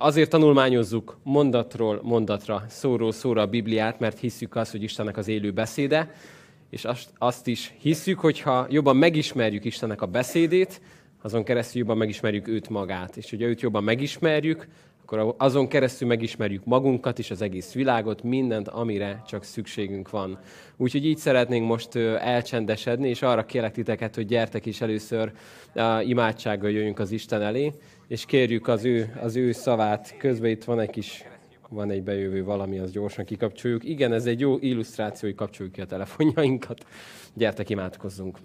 Azért tanulmányozzuk mondatról mondatra, szóról szóra a Bibliát, mert hiszük azt, hogy Istennek az élő beszéde, és azt, is hiszük, hogy ha jobban megismerjük Istennek a beszédét, azon keresztül jobban megismerjük őt magát. És hogyha őt jobban megismerjük, akkor azon keresztül megismerjük magunkat és az egész világot, mindent, amire csak szükségünk van. Úgyhogy így szeretnénk most elcsendesedni, és arra kérlek titeket, hogy gyertek is először imádsággal jöjjünk az Isten elé, és kérjük az ő, az ő szavát. Közben itt van egy kis van egy bejövő valami, az gyorsan kikapcsoljuk. Igen, ez egy jó illusztráció, hogy kapcsoljuk ki a telefonjainkat. Gyertek, imádkozzunk.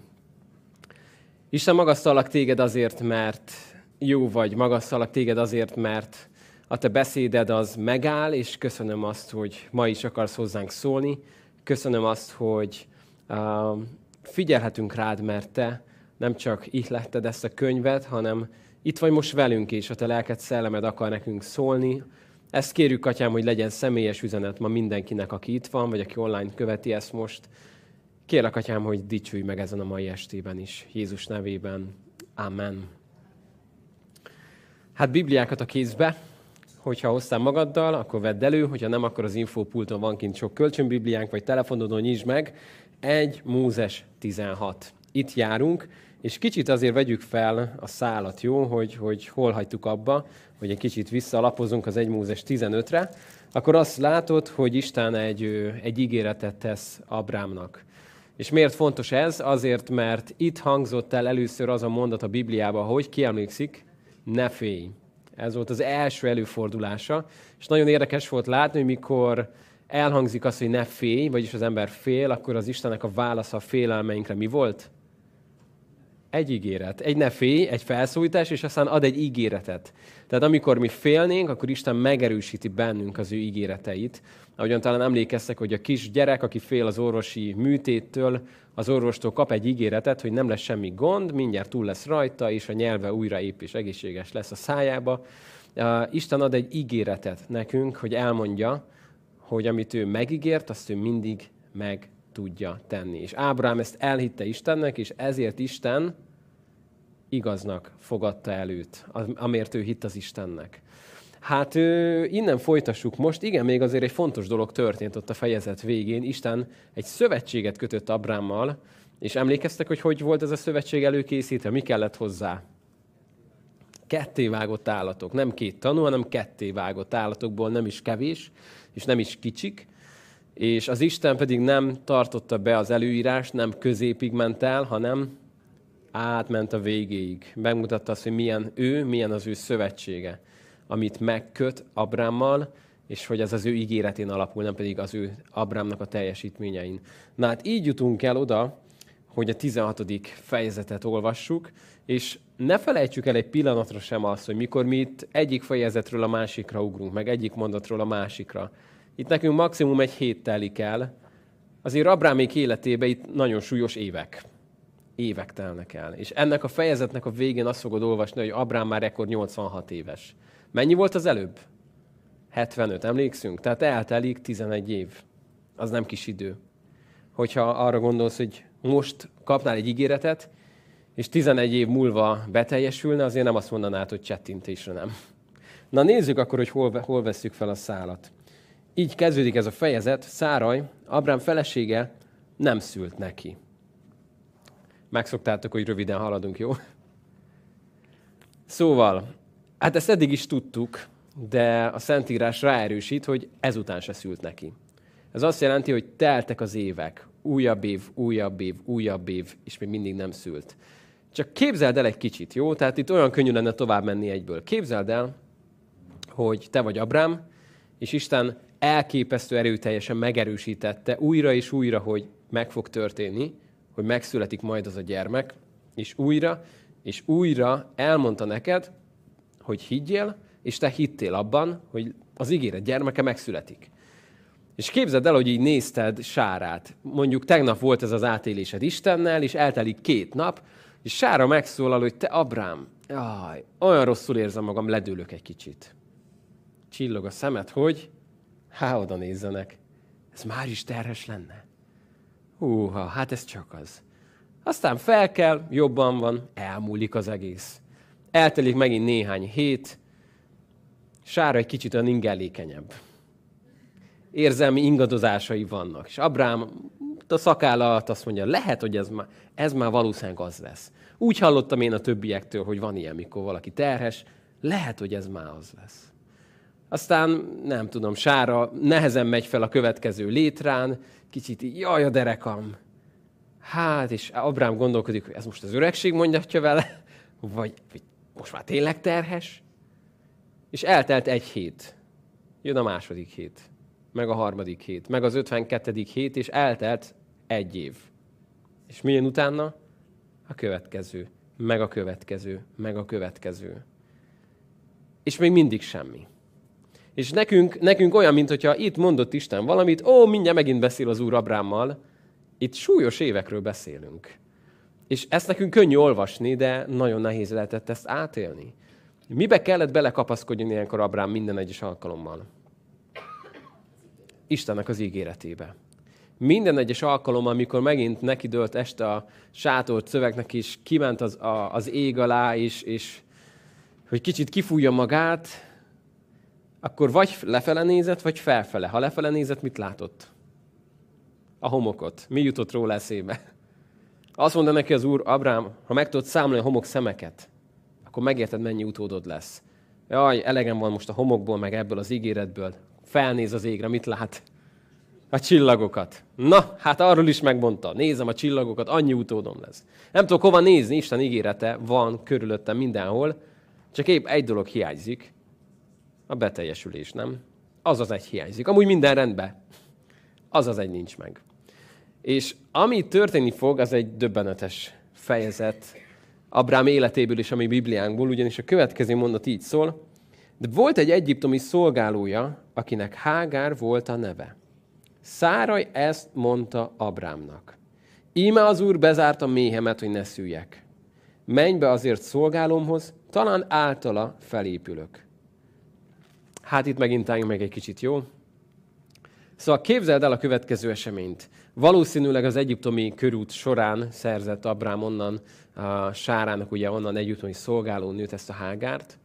Isten, magasztalak téged azért, mert jó vagy, magasztalak téged azért, mert a te beszéded az megáll, és köszönöm azt, hogy ma is akarsz hozzánk szólni. Köszönöm azt, hogy uh, figyelhetünk rád, mert te nem csak ihletted ezt a könyvet, hanem itt vagy most velünk, és a te lelked szellemed akar nekünk szólni. Ezt kérjük, Atyám, hogy legyen személyes üzenet ma mindenkinek, aki itt van, vagy aki online követi ezt most. Kérlek, Atyám, hogy dicsülj meg ezen a mai estében is. Jézus nevében. Amen. Hát Bibliákat a kézbe, hogyha hoztál magaddal, akkor vedd elő, hogyha nem, akkor az infópulton van kint sok kölcsönbibliánk, vagy telefonodon nyisd meg. Egy Mózes 16. Itt járunk, és kicsit azért vegyük fel a szálat, jó, hogy, hogy hol hagytuk abba, hogy egy kicsit visszalapozunk az 1 Mózes 15-re, akkor azt látod, hogy Isten egy, egy ígéretet tesz Abrámnak. És miért fontos ez? Azért, mert itt hangzott el először az a mondat a Bibliában, hogy kiemlékszik, ne félj. Ez volt az első előfordulása, és nagyon érdekes volt látni, hogy mikor elhangzik az, hogy ne félj, vagyis az ember fél, akkor az Istennek a válasza a félelmeinkre mi volt? Egy ígéret. Egy ne félj, egy felszólítás, és aztán ad egy ígéretet. Tehát amikor mi félnénk, akkor Isten megerősíti bennünk az ő ígéreteit. Ahogyan talán emlékeztek, hogy a kis gyerek, aki fél az orvosi műtéttől, az orvostól kap egy ígéretet, hogy nem lesz semmi gond, mindjárt túl lesz rajta, és a nyelve újra épp és egészséges lesz a szájába. Isten ad egy ígéretet nekünk, hogy elmondja, hogy amit ő megígért, azt ő mindig meg tudja tenni. És Ábrám ezt elhitte Istennek, és ezért Isten igaznak fogadta el őt, amért ő hitt az Istennek. Hát innen folytassuk most. Igen, még azért egy fontos dolog történt ott a fejezet végén. Isten egy szövetséget kötött Abrámmal, és emlékeztek, hogy hogy volt ez a szövetség előkészítve? Mi kellett hozzá? Ketté vágott állatok. Nem két tanú, hanem ketté vágott állatokból nem is kevés, és nem is kicsik. És az Isten pedig nem tartotta be az előírást, nem középig ment el, hanem átment a végéig. Megmutatta azt, hogy milyen ő, milyen az ő szövetsége amit megköt Abrámmal, és hogy ez az ő ígéretén alapul, nem pedig az ő Abrámnak a teljesítményein. Na hát így jutunk el oda, hogy a 16. fejezetet olvassuk, és ne felejtsük el egy pillanatra sem azt, hogy mikor mi itt egyik fejezetről a másikra ugrunk, meg egyik mondatról a másikra. Itt nekünk maximum egy hét telik el, azért Abrámék életében itt nagyon súlyos évek. Évek telnek el. És ennek a fejezetnek a végén azt fogod olvasni, hogy Abrám már ekkor 86 éves. Mennyi volt az előbb? 75, emlékszünk? Tehát eltelik 11 év. Az nem kis idő. Hogyha arra gondolsz, hogy most kapnál egy ígéretet, és 11 év múlva beteljesülne, azért nem azt mondanád, hogy csettintésre nem. Na nézzük akkor, hogy hol, hol vesszük fel a szálat. Így kezdődik ez a fejezet. Száraj, Abrám felesége nem szült neki. Megszoktátok, hogy röviden haladunk, jó? Szóval, Hát ezt eddig is tudtuk, de a Szentírás ráerősít, hogy ezután se szült neki. Ez azt jelenti, hogy teltek az évek, újabb év, újabb év, újabb év, és még mindig nem szült. Csak képzeld el egy kicsit, jó? Tehát itt olyan könnyű lenne tovább menni egyből. Képzeld el, hogy te vagy Abrám, és Isten elképesztő erőteljesen megerősítette újra és újra, hogy meg fog történni, hogy megszületik majd az a gyermek, és újra és újra elmondta neked, hogy higgyél, és te hittél abban, hogy az ígéret gyermeke megszületik. És képzeld el, hogy így nézted Sárát. Mondjuk tegnap volt ez az átélésed Istennel, és eltelik két nap, és Sára megszólal, hogy te Abrám, jaj, olyan rosszul érzem magam, ledőlök egy kicsit. Csillog a szemed, hogy há, oda nézzenek. Ez már is terhes lenne. Húha, hát ez csak az. Aztán fel kell, jobban van, elmúlik az egész. Eltelik megint néhány hét, Sára egy kicsit olyan ingellékenyebb. Érzelmi ingadozásai vannak. És Abrám a szakálla alatt azt mondja, lehet, hogy ez már, ez már valószínűleg az lesz. Úgy hallottam én a többiektől, hogy van ilyen, mikor valaki terhes, lehet, hogy ez már az lesz. Aztán nem tudom, Sára nehezen megy fel a következő létrán, kicsit így, jaj a derekam. Hát, és Abrám gondolkodik, hogy ez most az öregség mondjatja vele, vagy, vagy most már tényleg terhes. És eltelt egy hét. Jön a második hét, meg a harmadik hét, meg az ötvenkettedik hét, és eltelt egy év. És milyen utána? A következő, meg a következő, meg a következő. És még mindig semmi. És nekünk, nekünk olyan, mint hogyha itt mondott Isten valamit, ó, mindjárt megint beszél az Úr Abrámmal, itt súlyos évekről beszélünk. És ezt nekünk könnyű olvasni, de nagyon nehéz lehetett ezt átélni. Mibe kellett belekapaszkodni ilyenkor Abrám minden egyes alkalommal? Istennek az ígéretébe. Minden egyes alkalommal, amikor megint neki dőlt este a sátolt szövegnek is, kiment az, a, az ég alá, és, és hogy kicsit kifújja magát, akkor vagy lefele nézett, vagy felfele. Ha lefele nézett, mit látott? A homokot. Mi jutott róla eszébe? Azt mondta neki az úr, Abrám, ha meg tudod számolni a homok szemeket, akkor megérted, mennyi utódod lesz. Jaj, elegem van most a homokból, meg ebből az ígéretből. Felnéz az égre, mit lát? A csillagokat. Na, hát arról is megmondta. Nézem a csillagokat, annyi utódom lesz. Nem tudok hova nézni, Isten ígérete van körülöttem mindenhol, csak épp egy dolog hiányzik, a beteljesülés, nem? Az az egy hiányzik. Amúgy minden rendben. Az az egy nincs meg. És ami történni fog, az egy döbbenetes fejezet Abrám életéből és a mi Bibliánkból, ugyanis a következő mondat így szól, de volt egy egyiptomi szolgálója, akinek Hágár volt a neve. Száraj ezt mondta Abrámnak. Íme az úr bezárta méhemet, hogy ne szüljek. Menj be azért szolgálomhoz, talán általa felépülök. Hát itt megint álljunk meg egy kicsit, jó? Szóval képzeld el a következő eseményt. Valószínűleg az egyiptomi körút során szerzett Abrám onnan a Sárának, ugye onnan egyiptomi szolgáló nőt, ezt a Hágárt,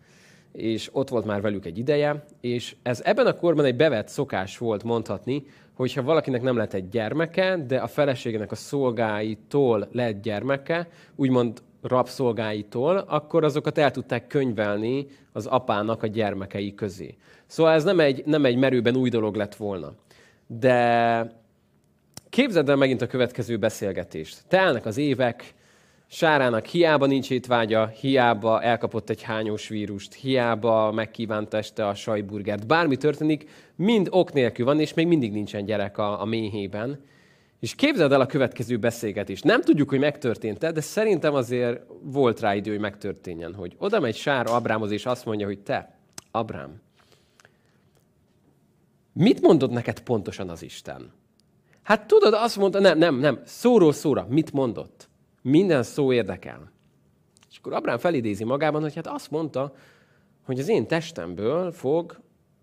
és ott volt már velük egy ideje, és ez ebben a korban egy bevett szokás volt mondhatni, hogyha valakinek nem lett egy gyermeke, de a feleségének a szolgáitól lett gyermeke, úgymond rabszolgáitól, akkor azokat el tudták könyvelni az apának a gyermekei közé. Szóval ez nem egy, nem egy merőben új dolog lett volna. De képzeld el megint a következő beszélgetést. Telnek az évek, Sárának hiába nincs étvágya, hiába elkapott egy hányós vírust, hiába megkívánta este a sajburgert. Bármi történik, mind ok nélkül van, és még mindig nincsen gyerek a, a méhében. És képzeld el a következő beszélgetést. Nem tudjuk, hogy megtörtént-e, de szerintem azért volt rá idő, hogy megtörténjen, hogy oda megy Sára Abrámhoz, és azt mondja, hogy te, Abrám, mit mondott neked pontosan az Isten? Hát tudod, azt mondta, nem, nem, nem, szóról szóra, mit mondott? Minden szó érdekel. És akkor Abrám felidézi magában, hogy hát azt mondta, hogy az én testemből fog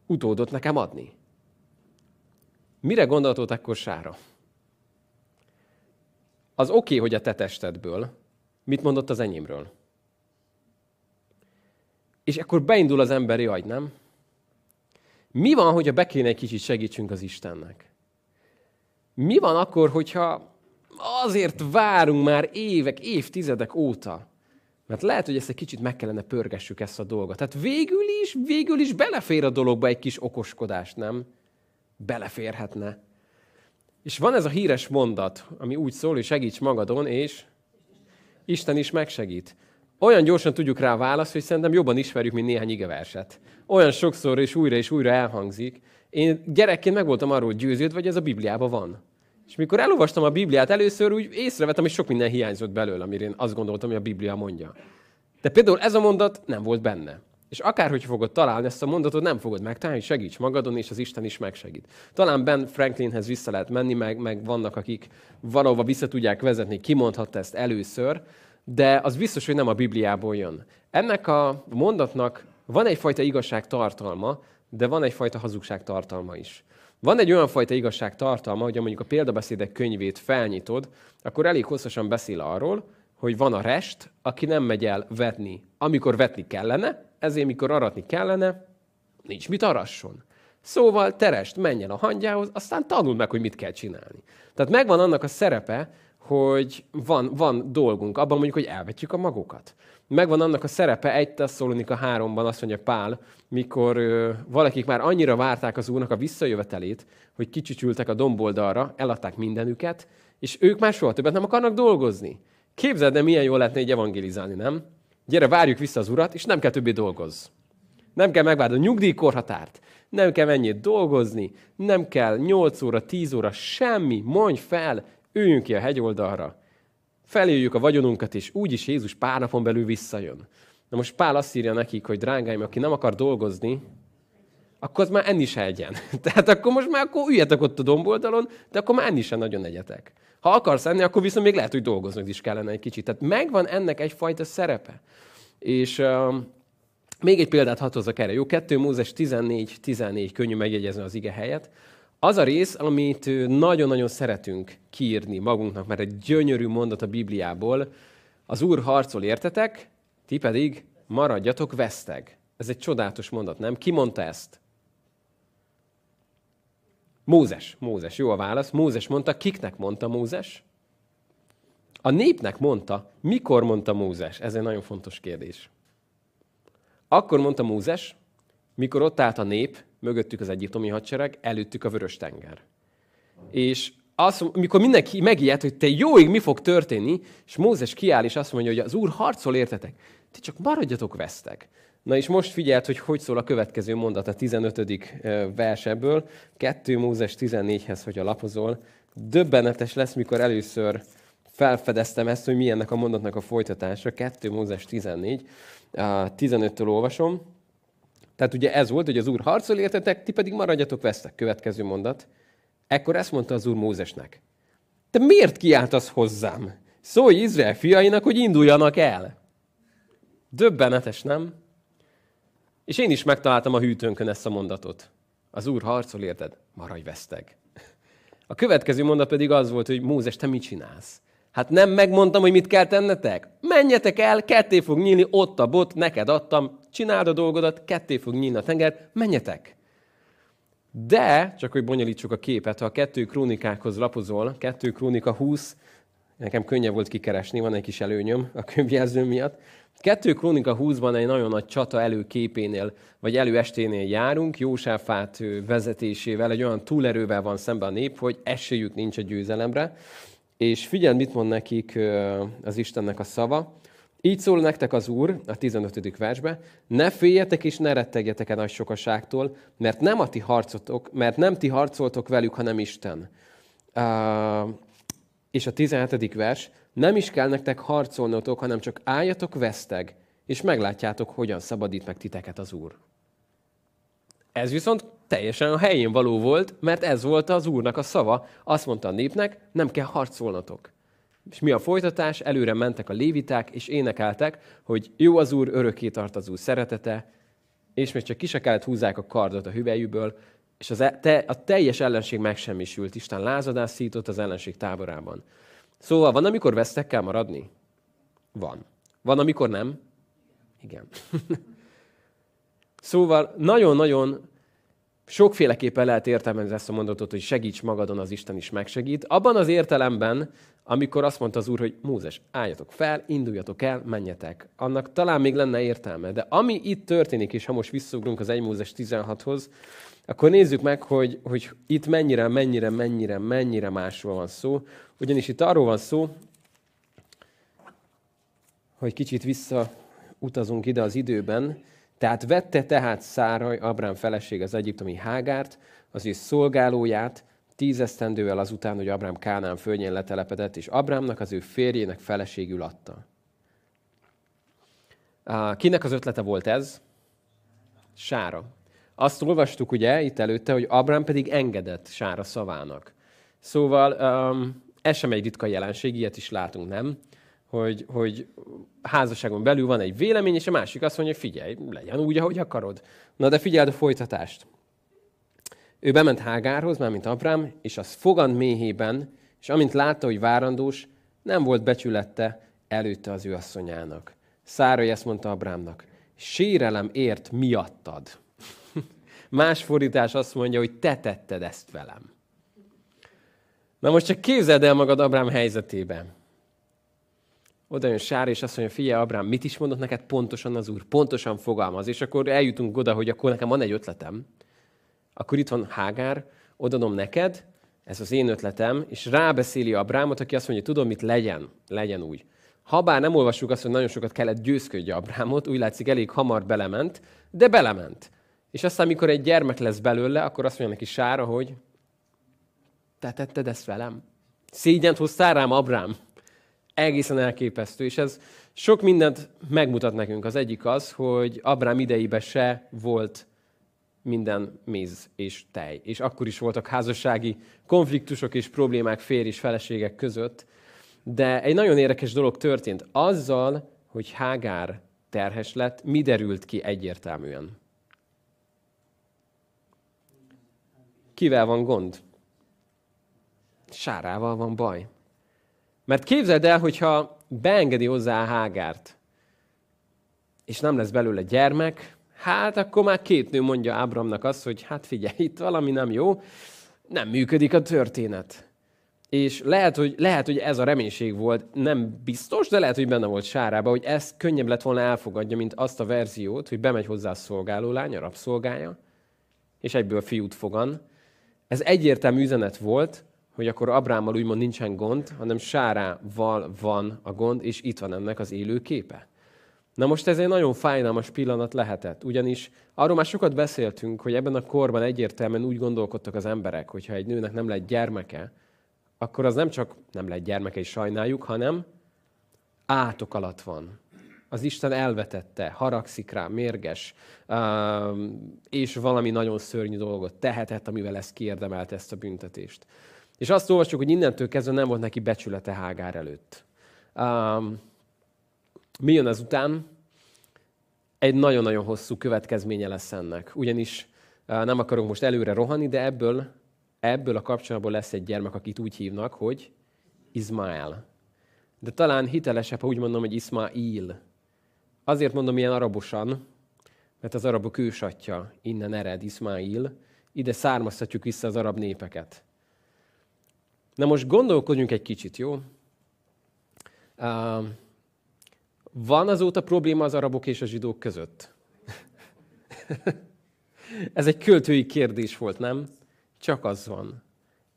utódot nekem adni. Mire gondoltott akkor Sára? Az oké, okay, hogy a te testedből. Mit mondott az enyémről? És akkor beindul az emberi agy, nem? Mi van, hogyha be kéne egy kicsit segítsünk az Istennek? Mi van akkor, hogyha azért várunk már évek, évtizedek óta, mert lehet, hogy ezt egy kicsit meg kellene pörgessük ezt a dolgot. Tehát végül is, végül is belefér a dologba egy kis okoskodás, nem? Beleférhetne. És van ez a híres mondat, ami úgy szól, hogy segíts magadon, és Isten is megsegít. Olyan gyorsan tudjuk rá választ, hogy szerintem jobban ismerjük, mint néhány igeverset. Olyan sokszor és újra és újra elhangzik. Én gyerekként meg voltam arról győződve, hogy ez a Bibliában van. És mikor elolvastam a Bibliát először, úgy észrevettem, hogy sok minden hiányzott belőle, amire én azt gondoltam, hogy a Biblia mondja. De például ez a mondat nem volt benne. És akárhogy fogod találni ezt a mondatot, nem fogod megtalálni, segíts magadon, és az Isten is megsegít. Talán Ben Franklinhez vissza lehet menni, meg, meg vannak, akik valahova vissza tudják vezetni, kimondhatta ezt először, de az biztos, hogy nem a Bibliából jön. Ennek a mondatnak van egyfajta igazság tartalma, de van egyfajta hazugság tartalma is. Van egy olyan fajta igazság tartalma, hogy mondjuk a példabeszédek könyvét felnyitod, akkor elég hosszasan beszél arról, hogy van a rest, aki nem megy el vetni, amikor vetni kellene, ezért mikor aratni kellene, nincs mit arasson. Szóval terest, menj el a hangyához, aztán tanul meg, hogy mit kell csinálni. Tehát megvan annak a szerepe, hogy van, van dolgunk abban mondjuk, hogy elvetjük a magokat. Megvan annak a szerepe, egy Tesszalonika 3-ban azt mondja Pál, mikor ö, valakik már annyira várták az úrnak a visszajövetelét, hogy kicsicsültek a domboldalra, eladták mindenüket, és ők már soha többet nem akarnak dolgozni. Képzeld, de milyen jól lehetne egy evangelizálni, nem? Gyere, várjuk vissza az urat, és nem kell többé dolgozni. Nem kell megvárni a nyugdíjkorhatárt, nem kell mennyit dolgozni, nem kell 8 óra, 10 óra, semmi, mondj fel, üljünk ki a hegyoldalra, feléljük a vagyonunkat, és úgyis Jézus pár napon belül visszajön. Na most Pál azt írja nekik, hogy drágáim, aki nem akar dolgozni, akkor az már enni se egyen. Tehát akkor most már akkor üljetek ott a domboldalon, de akkor már enni se nagyon egyetek. Ha akarsz enni, akkor viszont még lehet, hogy dolgoznod is kellene egy kicsit. Tehát megvan ennek egyfajta szerepe. És uh, még egy példát hadd hozzak erre. Jó, 2 Mózes 14-14, könnyű megjegyezni az ige helyet. Az a rész, amit nagyon-nagyon szeretünk kiírni magunknak, mert egy gyönyörű mondat a Bibliából, az Úr harcol értetek, ti pedig maradjatok veszteg. Ez egy csodálatos mondat, nem? Ki mondta ezt? Mózes. Mózes, jó a válasz. Mózes mondta, kiknek mondta Mózes? A népnek mondta. Mikor mondta Mózes? Ez egy nagyon fontos kérdés. Akkor mondta Mózes, mikor ott állt a nép, mögöttük az egyiptomi hadsereg, előttük a vörös tenger. És az, mikor mindenki megijedt, hogy te jóig mi fog történni, és Mózes kiáll, és azt mondja, hogy az Úr harcol értetek, ti csak maradjatok vesztek. Na és most figyelt, hogy hogy szól a következő mondat a 15. versebből, 2 Mózes 14-hez, hogy a lapozol. Döbbenetes lesz, mikor először felfedeztem ezt, hogy milyennek a mondatnak a folytatása. 2 Mózes 14, 15-től olvasom. Tehát ugye ez volt, hogy az Úr harcol értetek, ti pedig maradjatok vesztek. Következő mondat. Ekkor ezt mondta az Úr Mózesnek. Te miért kiáltasz hozzám? Szólj Izrael fiainak, hogy induljanak el. Döbbenetes, nem? És én is megtaláltam a hűtőnkön ezt a mondatot. Az Úr harcol érted, maradj veszteg. A következő mondat pedig az volt, hogy Mózes, te mit csinálsz? Hát nem megmondtam, hogy mit kell tennetek? Menjetek el, ketté fog nyílni, ott a bot, neked adtam, csináld a dolgodat, ketté fog nyílni a tenger, menjetek. De, csak hogy bonyolítsuk a képet, ha a kettő krónikákhoz lapozol, kettő krónika 20, nekem könnyebb volt kikeresni, van egy kis előnyöm a könyvjelző miatt. Kettő krónika 20-ban egy nagyon nagy csata előképénél, vagy előesténél járunk, Jósáfát vezetésével, egy olyan túlerővel van szemben a nép, hogy esélyük nincs a győzelemre. És figyelj, mit mond nekik az Istennek a szava. Így szól nektek az Úr, a 15. versbe, ne féljetek és ne rettegjetek a nagy sokaságtól, mert nem a ti harcotok, mert nem ti harcoltok velük, hanem Isten. Uh, és a 17. vers, nem is kell nektek harcolnotok, hanem csak álljatok veszteg, és meglátjátok, hogyan szabadít meg titeket az Úr. Ez viszont teljesen a helyén való volt, mert ez volt az Úrnak a szava. Azt mondta a népnek, nem kell harcolnotok. És mi a folytatás? Előre mentek a léviták, és énekeltek, hogy jó az Úr, örökké tart az Úr szeretete, és még csak ki se kellett húzzák a kardot a hüvelyűből, és az, e- te, a teljes ellenség megsemmisült. Isten lázadás szított az ellenség táborában. Szóval van, amikor vesztek kell maradni? Van. Van, amikor nem? Igen. szóval nagyon-nagyon sokféleképpen lehet értelmezni ezt a mondatot, hogy segíts magadon, az Isten is megsegít. Abban az értelemben, amikor azt mondta az Úr, hogy Mózes, álljatok fel, induljatok el, menjetek. Annak talán még lenne értelme. De ami itt történik, és ha most visszaugrunk az 1 Mózes 16-hoz, akkor nézzük meg, hogy, hogy itt mennyire, mennyire, mennyire, mennyire másról van szó. Ugyanis itt arról van szó, hogy kicsit visszautazunk ide az időben, tehát vette tehát Száraj, Abrám feleség az egyiptomi Hágárt, az ő szolgálóját, tízesztendővel azután, hogy Abrám Kánán földjén letelepedett, és Abrámnak az ő férjének feleségül adta. Kinek az ötlete volt ez? Sára. Azt olvastuk ugye itt előtte, hogy Abrám pedig engedett Sára szavának. Szóval um, ez sem egy ritka jelenség, ilyet is látunk, nem? Hogy, hogy házasságon belül van egy vélemény, és a másik azt mondja, figyelj, legyen úgy, ahogy akarod. Na de figyeld a folytatást. Ő bement Hágárhoz, már mint Abrám, és az fogant méhében, és amint látta, hogy várandós, nem volt becsülette előtte az ő asszonyának. Szárai ezt mondta Abrámnak, sérelem ért miattad. Más fordítás azt mondja, hogy te tetted ezt velem. Na most csak képzeld el magad Abrám helyzetében. Oda jön Sár, és azt mondja, figyelj, Abrám, mit is mondott neked pontosan az Úr? Pontosan fogalmaz. És akkor eljutunk oda, hogy akkor nekem van egy ötletem. Akkor itt van Hágár, odadom neked, ez az én ötletem, és rábeszéli Abrámot, aki azt mondja, tudom, mit legyen, legyen úgy. Habár nem olvassuk azt, hogy nagyon sokat kellett győzködje Abrámot, úgy látszik, elég hamar belement, de belement. És aztán, amikor egy gyermek lesz belőle, akkor azt mondja neki Sára, hogy te tetted ezt velem. Szégyent hoztál rám, Abrám. Egészen elképesztő, és ez sok mindent megmutat nekünk. Az egyik az, hogy Abrám idejében se volt minden méz és tej. És akkor is voltak házassági konfliktusok és problémák férj és feleségek között. De egy nagyon érdekes dolog történt. Azzal, hogy Hágár terhes lett, mi derült ki egyértelműen? Kivel van gond? Sárával van baj. Mert képzeld el, hogyha beengedi hozzá Hágárt, és nem lesz belőle gyermek, hát akkor már két nő mondja Ábramnak azt, hogy hát figyelj, itt valami nem jó, nem működik a történet. És lehet hogy, lehet, hogy ez a reménység volt, nem biztos, de lehet, hogy benne volt Sárába, hogy ezt könnyebb lett volna elfogadja, mint azt a verziót, hogy bemegy hozzá a szolgáló lány, a rabszolgája, és egyből fiút fogan. Ez egyértelmű üzenet volt, hogy akkor Abrámmal úgymond nincsen gond, hanem Sárával van a gond, és itt van ennek az élő képe. Na most ez egy nagyon fájdalmas pillanat lehetett, ugyanis arról már sokat beszéltünk, hogy ebben a korban egyértelműen úgy gondolkodtak az emberek, hogyha egy nőnek nem lett gyermeke, akkor az nem csak nem lett gyermeke, és sajnáljuk, hanem átok alatt van. Az Isten elvetette, haragszik rá, mérges, és valami nagyon szörnyű dolgot tehetett, amivel ezt kiérdemelte ezt a büntetést. És azt olvasjuk, hogy innentől kezdve nem volt neki becsülete Hágár előtt. Um, mi jön ezután? Egy nagyon-nagyon hosszú következménye lesz ennek. Ugyanis uh, nem akarunk most előre rohanni, de ebből, ebből a kapcsolatból lesz egy gyermek, akit úgy hívnak, hogy Izmael. De talán hitelesebb, ha úgy mondom, hogy Ismail. Azért mondom ilyen arabosan, mert az arabok ősatja innen ered, Ismail. Ide származtatjuk vissza az arab népeket. Na most gondolkodjunk egy kicsit, jó? van azóta probléma az arabok és a zsidók között? Ez egy költői kérdés volt, nem? Csak az van.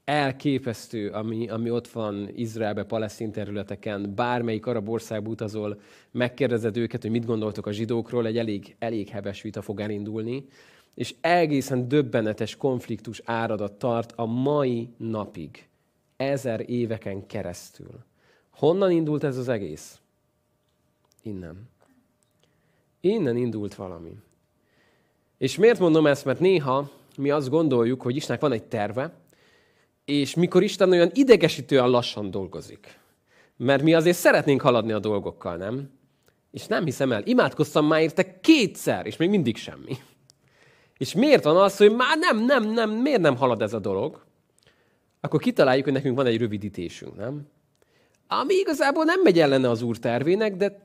Elképesztő, ami, ami ott van Izraelbe, palesztin területeken, bármelyik arab országba utazol, megkérdezed őket, hogy mit gondoltok a zsidókról, egy elég, elég heves vita fog elindulni, és egészen döbbenetes konfliktus áradat tart a mai napig ezer éveken keresztül. Honnan indult ez az egész? Innen. Innen indult valami. És miért mondom ezt? Mert néha mi azt gondoljuk, hogy Istennek van egy terve, és mikor Isten olyan idegesítően lassan dolgozik. Mert mi azért szeretnénk haladni a dolgokkal, nem? És nem hiszem el. Imádkoztam már érte kétszer, és még mindig semmi. És miért van az, hogy már nem, nem, nem, miért nem halad ez a dolog? Akkor kitaláljuk, hogy nekünk van egy rövidítésünk, nem? Ami igazából nem megy ellene az úr tervének, de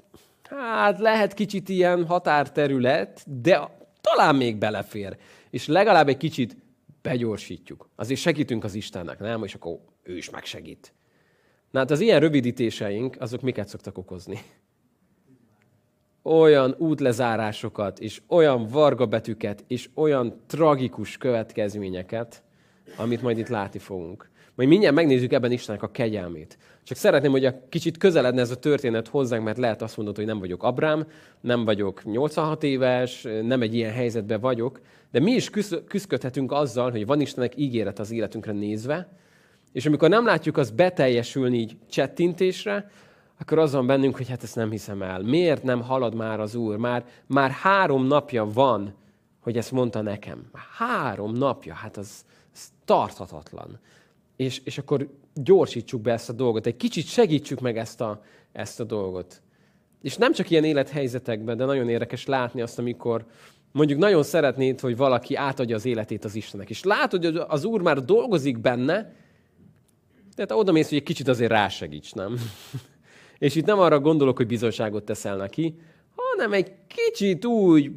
hát lehet kicsit ilyen határterület, de talán még belefér. És legalább egy kicsit begyorsítjuk. Azért segítünk az Istennek, nem? És akkor ő is megsegít. Na hát az ilyen rövidítéseink, azok miket szoktak okozni? Olyan útlezárásokat, és olyan varga betűket, és olyan tragikus következményeket, amit majd itt látni fogunk. Majd mindjárt megnézzük ebben Istennek a kegyelmét. Csak szeretném, hogy a kicsit közeledne ez a történet hozzánk, mert lehet azt mondod, hogy nem vagyok Abrám, nem vagyok 86 éves, nem egy ilyen helyzetben vagyok, de mi is küzdködhetünk azzal, hogy van Istennek ígéret az életünkre nézve, és amikor nem látjuk azt beteljesülni így csettintésre, akkor az van bennünk, hogy hát ezt nem hiszem el. Miért nem halad már az Úr? Már, már három napja van, hogy ezt mondta nekem. Három napja, hát az, tarthatatlan. És, és akkor gyorsítsuk be ezt a dolgot, egy kicsit segítsük meg ezt a, ezt a dolgot. És nem csak ilyen élethelyzetekben, de nagyon érdekes látni azt, amikor mondjuk nagyon szeretnéd, hogy valaki átadja az életét az Istennek. És látod, hogy az Úr már dolgozik benne, tehát oda mész, hogy egy kicsit azért rásegíts, nem? És itt nem arra gondolok, hogy bizonyságot teszel neki, hanem egy kicsit úgy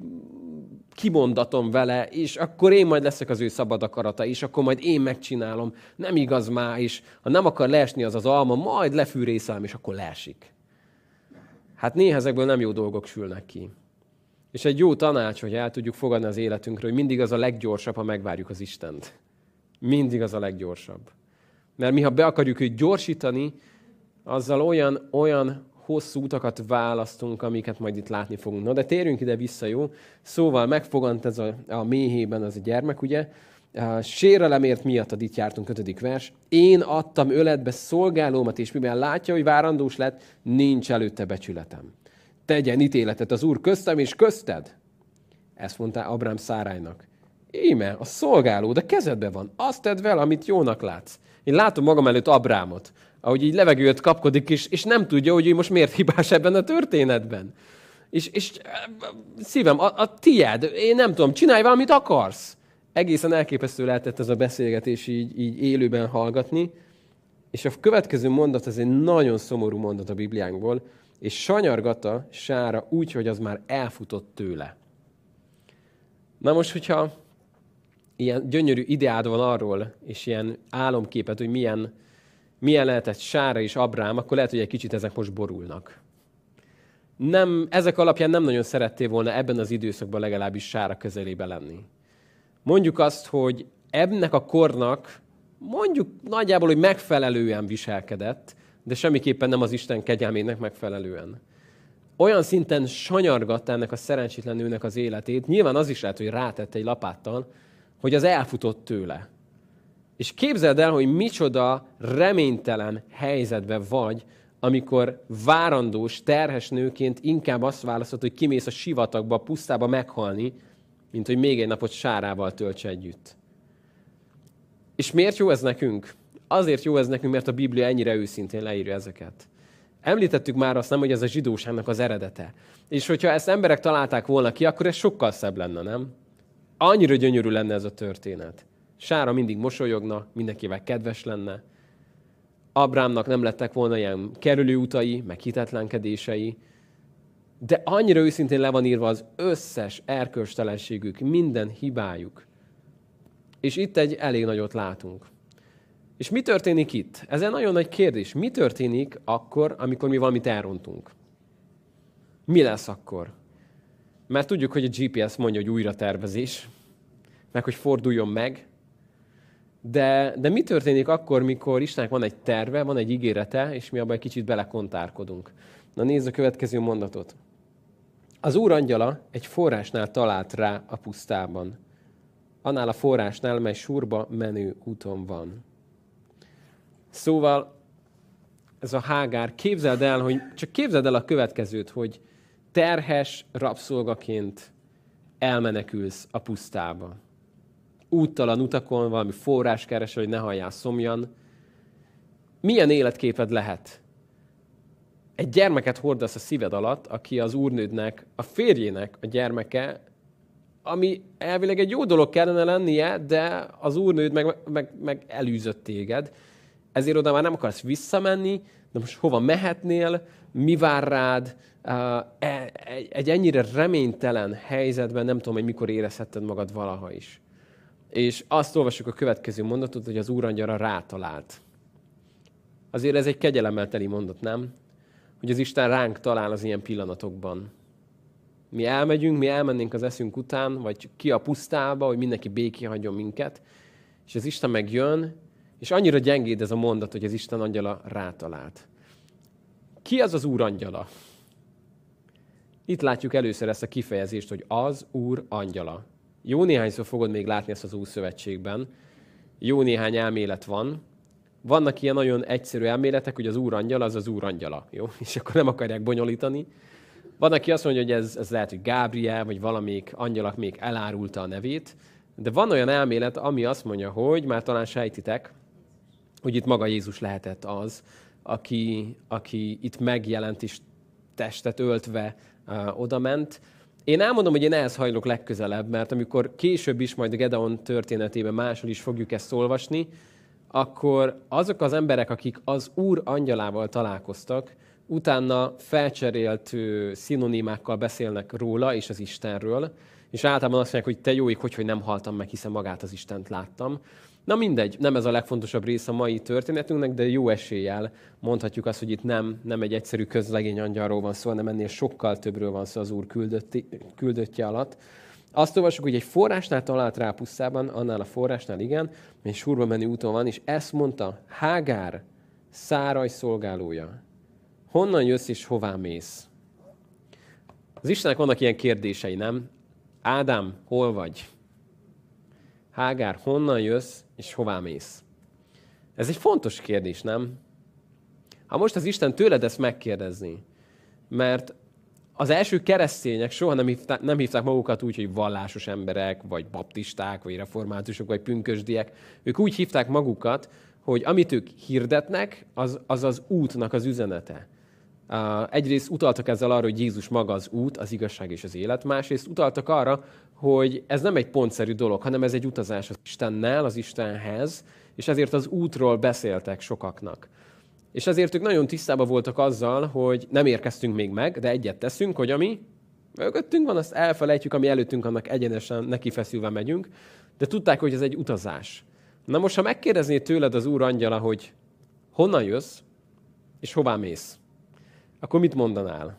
kimondatom vele, és akkor én majd leszek az ő szabad akarata, és akkor majd én megcsinálom. Nem igaz már, és ha nem akar leesni az az alma, majd lefűrészem, és akkor leesik. Hát néha ezekből nem jó dolgok sülnek ki. És egy jó tanács, hogy el tudjuk fogadni az életünkről, hogy mindig az a leggyorsabb, ha megvárjuk az Istent. Mindig az a leggyorsabb. Mert mi, ha be akarjuk őt gyorsítani, azzal olyan, olyan hosszú utakat választunk, amiket majd itt látni fogunk. Na, de térjünk ide vissza, jó? Szóval megfogant ez a, a méhében az a gyermek, ugye? Sérelemért miatt itt jártunk, ötödik vers. Én adtam öletbe szolgálómat, és mivel látja, hogy várandós lett, nincs előtte becsületem. Tegyen ítéletet az Úr köztem és közted. Ezt mondta Abrám Szárájnak. Íme, a szolgáló, de kezedbe van. Azt tedd vel, amit jónak látsz. Én látom magam előtt Abrámot, ahogy így levegőt kapkodik, és, és nem tudja, hogy ő most miért hibás ebben a történetben. És, és szívem, a, a tied, én nem tudom, csinálj valamit akarsz. Egészen elképesztő lehetett ez a beszélgetés így, így élőben hallgatni. És a következő mondat, ez egy nagyon szomorú mondat a Bibliánkból, és sanyargata Sára úgy, hogy az már elfutott tőle. Na most, hogyha ilyen gyönyörű ideád van arról, és ilyen álomképet, hogy milyen, milyen lehetett Sára és Abrám, akkor lehet, hogy egy kicsit ezek most borulnak. Nem, ezek alapján nem nagyon szerettél volna ebben az időszakban legalábbis Sára közelébe lenni. Mondjuk azt, hogy ennek a kornak mondjuk nagyjából, hogy megfelelően viselkedett, de semmiképpen nem az Isten kegyelmének megfelelően. Olyan szinten sanyargatta ennek a szerencsétlen nőnek az életét, nyilván az is lehet, hogy rátett egy lapáttal, hogy az elfutott tőle. És képzeld el, hogy micsoda reménytelen helyzetben vagy, amikor várandós, terhes nőként inkább azt választod, hogy kimész a sivatagba, a pusztába meghalni, mint hogy még egy napot sárával tölts együtt. És miért jó ez nekünk? Azért jó ez nekünk, mert a Biblia ennyire őszintén leírja ezeket. Említettük már azt nem, hogy ez a zsidóságnak az eredete. És hogyha ezt emberek találták volna ki, akkor ez sokkal szebb lenne, nem? Annyira gyönyörű lenne ez a történet. Sára mindig mosolyogna, mindenkivel kedves lenne. Abrámnak nem lettek volna ilyen kerülőutai, meg hitetlenkedései, de annyira őszintén le van írva az összes erkölcstelenségük, minden hibájuk. És itt egy elég nagyot látunk. És mi történik itt? Ez egy nagyon nagy kérdés. Mi történik akkor, amikor mi valamit elrontunk? Mi lesz akkor? Mert tudjuk, hogy a GPS mondja, hogy újra tervezés, meg hogy forduljon meg. De, de mi történik akkor, mikor Istennek van egy terve, van egy ígérete, és mi abban egy kicsit belekontárkodunk? Na nézd a következő mondatot. Az úr angyala egy forrásnál talált rá a pusztában. Annál a forrásnál, mely surba menő úton van. Szóval ez a hágár, képzeld el, hogy csak képzeld el a következőt, hogy terhes rabszolgaként elmenekülsz a pusztába. Úttalan utakon, valami forrás keresel, hogy ne halljál szomjan. Milyen életképed lehet? Egy gyermeket hordasz a szíved alatt, aki az úrnődnek, a férjének a gyermeke, ami elvileg egy jó dolog kellene lennie, de az úrnőd meg, meg, meg elűzött téged ezért oda már nem akarsz visszamenni, de most hova mehetnél, mi vár rád, e, egy ennyire reménytelen helyzetben nem tudom, hogy mikor érezhetted magad valaha is. És azt olvassuk a következő mondatot, hogy az úrangyara rátalált. Azért ez egy kegyelemmel teli mondat, nem? Hogy az Isten ránk talál az ilyen pillanatokban. Mi elmegyünk, mi elmennénk az eszünk után, vagy ki a pusztába, hogy mindenki béké hagyjon minket, és az Isten megjön, és annyira gyengéd ez a mondat, hogy az Isten angyala rátalált. Ki az az Úr angyala? Itt látjuk először ezt a kifejezést, hogy az Úr angyala. Jó néhányszor fogod még látni ezt az Úr szövetségben. Jó néhány elmélet van. Vannak ilyen nagyon egyszerű elméletek, hogy az Úr angyala az az Úr angyala. Jó? És akkor nem akarják bonyolítani. Van, aki azt mondja, hogy ez, ez lehet, hogy Gábriel, vagy valamelyik angyalak még elárulta a nevét. De van olyan elmélet, ami azt mondja, hogy már talán sejtitek, hogy itt maga Jézus lehetett az, aki, aki itt megjelent és testet öltve uh, odament. Én elmondom, hogy én ehhez hajlok legközelebb, mert amikor később is majd a Gedeon történetében máshol is fogjuk ezt olvasni, akkor azok az emberek, akik az Úr angyalával találkoztak, utána felcserélt szinonimákkal beszélnek róla és az Istenről, és általában azt mondják, hogy te jó ég, hogy, hogy nem haltam meg, hiszen magát az Istent láttam. Na mindegy, nem ez a legfontosabb rész a mai történetünknek, de jó eséllyel mondhatjuk azt, hogy itt nem, nem egy egyszerű közlegény angyalról van szó, hanem ennél sokkal többről van szó az Úr küldötti, küldöttje alatt. Azt olvasjuk, hogy egy forrásnál talált rá pusztában, annál a forrásnál igen, egy súrba menő úton van, és ezt mondta, Hágár, Száraj szolgálója, honnan jössz és hová mész? Az Istennek vannak ilyen kérdései, nem? Ádám, hol vagy? Hágár, honnan jössz és hová mész? Ez egy fontos kérdés, nem? Ha most az Isten tőled ezt megkérdezni, mert az első keresztények soha nem hívták, nem hívták magukat úgy, hogy vallásos emberek, vagy baptisták, vagy reformátusok, vagy pünkösdiek. Ők úgy hívták magukat, hogy amit ők hirdetnek, az az, az útnak az üzenete. Egyrészt utaltak ezzel arra, hogy Jézus maga az út, az igazság és az élet, másrészt utaltak arra, hogy ez nem egy pontszerű dolog, hanem ez egy utazás az Istennel, az Istenhez, és ezért az útról beszéltek sokaknak. És ezért ők nagyon tisztában voltak azzal, hogy nem érkeztünk még meg, de egyet teszünk, hogy ami mögöttünk van, azt elfelejtjük, ami előttünk, annak egyenesen nekifeszülve megyünk, de tudták, hogy ez egy utazás. Na most, ha megkérdezné tőled az Úr angyala, hogy honnan jössz, és hová mész, akkor mit mondanál?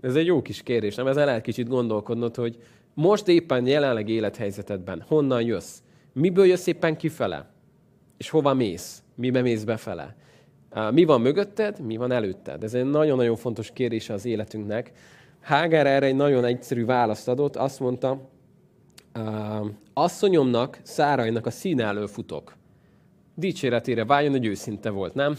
Ez egy jó kis kérdés, nem? Ezzel lehet kicsit gondolkodnod, hogy most éppen jelenleg élethelyzetedben honnan jössz? Miből jössz éppen kifele? És hova mész? Mibe mész befele? Mi van mögötted, mi van előtted? Ez egy nagyon-nagyon fontos kérdés az életünknek. Hágár erre egy nagyon egyszerű választ adott. Azt mondta, asszonyomnak, Szárainak a színe elől futok. Dicséretére váljon, hogy őszinte volt, nem?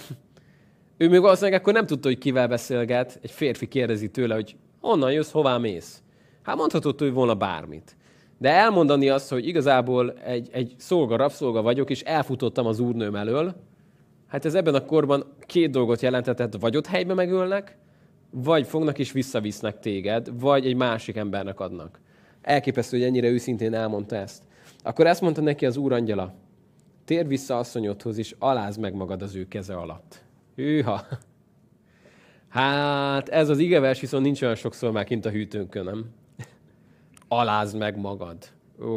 Ő még valószínűleg akkor nem tudta, hogy kivel beszélget. Egy férfi kérdezi tőle, hogy honnan jössz, hová mész. Hát mondhatott hogy volna bármit. De elmondani azt, hogy igazából egy, egy szolga, rabszolga vagyok, és elfutottam az úrnőm elől, hát ez ebben a korban két dolgot jelentetett, vagy ott helybe megölnek, vagy fognak és visszavisznek téged, vagy egy másik embernek adnak. Elképesztő, hogy ennyire őszintén elmondta ezt. Akkor ezt mondta neki az úr angyala, tér vissza asszonyodhoz, és aláz meg magad az ő keze alatt. Hűha! Hát ez az igevers viszont nincs olyan sokszor már kint a hűtőnkön, nem? Alázd meg magad. Ó,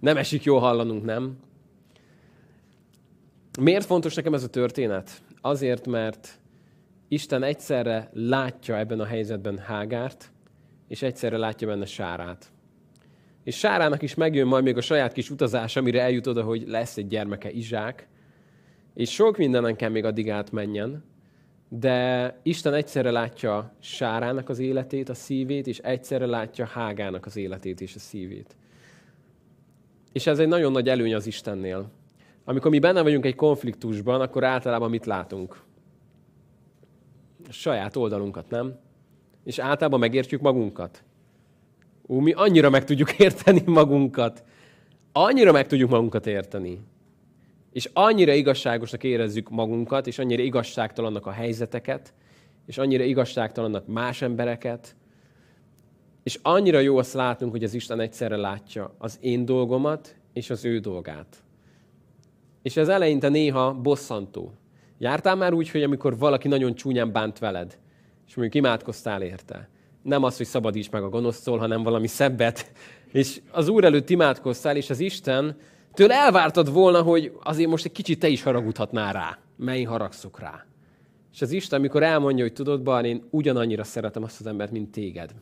nem esik jól hallanunk, nem? Miért fontos nekem ez a történet? Azért, mert Isten egyszerre látja ebben a helyzetben Hágárt, és egyszerre látja benne Sárát. És Sárának is megjön majd még a saját kis utazás, amire eljut oda, hogy lesz egy gyermeke Izsák, és sok mindenen kell még addig átmenjen, de Isten egyszerre látja Sárának az életét, a szívét, és egyszerre látja Hágának az életét és a szívét. És ez egy nagyon nagy előny az Istennél. Amikor mi benne vagyunk egy konfliktusban, akkor általában mit látunk? A saját oldalunkat, nem? És általában megértjük magunkat. Ú, mi annyira meg tudjuk érteni magunkat. Annyira meg tudjuk magunkat érteni. És annyira igazságosnak érezzük magunkat, és annyira igazságtalannak a helyzeteket, és annyira igazságtalannak más embereket, és annyira jó azt látnunk, hogy az Isten egyszerre látja az én dolgomat és az ő dolgát. És ez eleinte néha bosszantó. Jártál már úgy, hogy amikor valaki nagyon csúnyán bánt veled, és mondjuk imádkoztál érte. Nem az, hogy szabadíts meg a gonosztól, hanem valami szebbet. És az Úr előtt imádkoztál, és az Isten Tőle elvártad volna, hogy azért most egy kicsit te is haragudhatnál rá, mely haragszok rá. És az Isten, amikor elmondja, hogy tudod, bár én ugyanannyira szeretem azt az embert, mint téged.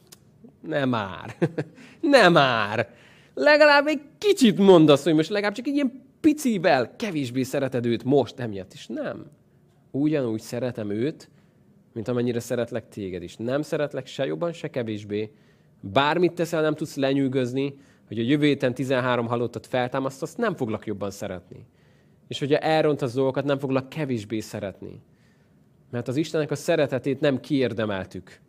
Nem már. Nem már. Legalább egy kicsit mondasz, hogy most legalább csak egy ilyen picivel kevésbé szereted őt most emiatt is. Nem. Ugyanúgy szeretem őt, mint amennyire szeretlek téged is. Nem szeretlek se jobban, se kevésbé. Bármit teszel, nem tudsz lenyűgözni, hogy a jövő héten 13 halottat feltámasztasz, nem foglak jobban szeretni. És hogyha elrontasz dolgokat, nem foglak kevésbé szeretni. Mert az Istennek a szeretetét nem kiérdemeltük,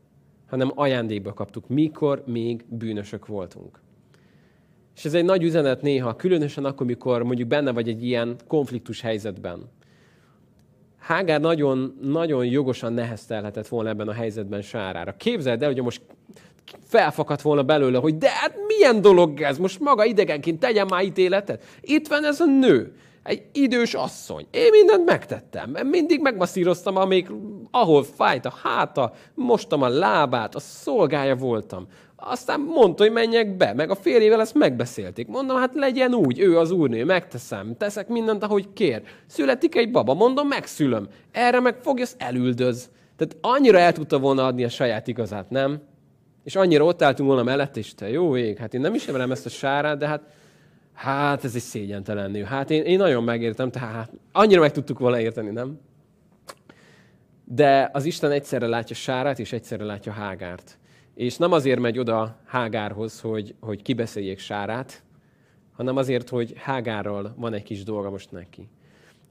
hanem ajándékba kaptuk, mikor még bűnösök voltunk. És ez egy nagy üzenet néha, különösen akkor, mikor mondjuk benne vagy egy ilyen konfliktus helyzetben. Hágár nagyon, nagyon jogosan neheztelhetett volna ebben a helyzetben Sárára. Képzeld el, hogy most felfakadt volna belőle, hogy de hát milyen dolog ez, most maga idegenként tegyen már ítéletet. Itt van ez a nő, egy idős asszony. Én mindent megtettem. Mindig megmasszíroztam, amíg, ahol fájt a háta, mostam a lábát, a szolgája voltam. Aztán mondta, hogy menjek be, meg a férjével ezt megbeszélték. Mondom, hát legyen úgy, ő az úrnő, megteszem, teszek mindent, ahogy kér. Születik egy baba, mondom, megszülöm. Erre meg fogja, azt elüldöz. Tehát annyira el tudta volna adni a saját igazát, nem? És annyira ott álltunk volna mellett, és te jó ég, hát én nem ismerem ezt a sárát, de hát, hát ez egy szégyentelen nő. Hát én, én nagyon megértem, tehát hát annyira meg tudtuk volna érteni, nem? De az Isten egyszerre látja Sárát, és egyszerre látja Hágárt. És nem azért megy oda Hágárhoz, hogy, hogy kibeszéljék Sárát, hanem azért, hogy Hágárral van egy kis dolga most neki.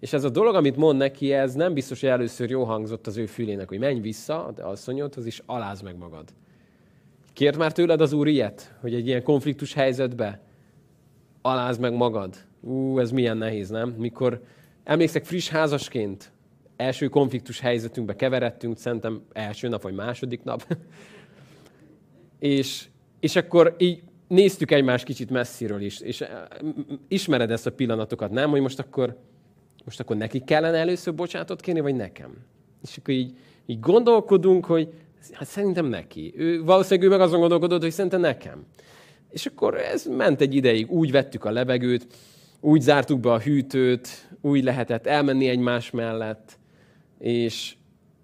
És ez a dolog, amit mond neki, ez nem biztos, hogy először jó hangzott az ő fülének, hogy menj vissza a asszonyodhoz, és aláz meg magad. Kért már tőled az Úr ilyet, hogy egy ilyen konfliktus helyzetbe aláz meg magad? Ú, ez milyen nehéz, nem? Mikor emlékszek friss házasként, első konfliktus helyzetünkbe keveredtünk, szerintem első nap vagy második nap, és, és akkor így néztük egymást kicsit messziről is, és ismered ezt a pillanatokat, nem? Hogy most akkor, most akkor neki kellene először bocsátot kérni, vagy nekem? És akkor így, így gondolkodunk, hogy hát szerintem neki. Ő, valószínűleg ő meg azon gondolkodott, hogy szerintem nekem. És akkor ez ment egy ideig, úgy vettük a levegőt, úgy zártuk be a hűtőt, úgy lehetett elmenni egymás mellett, és,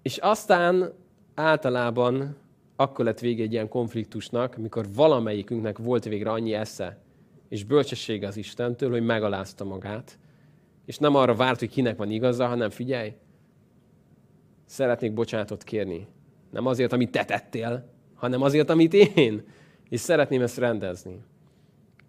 és aztán általában akkor lett vége egy ilyen konfliktusnak, amikor valamelyikünknek volt végre annyi esze és bölcsessége az Istentől, hogy megalázta magát, és nem arra várt, hogy kinek van igaza, hanem figyelj, szeretnék bocsánatot kérni. Nem azért, amit te tettél, hanem azért, amit én. És szeretném ezt rendezni.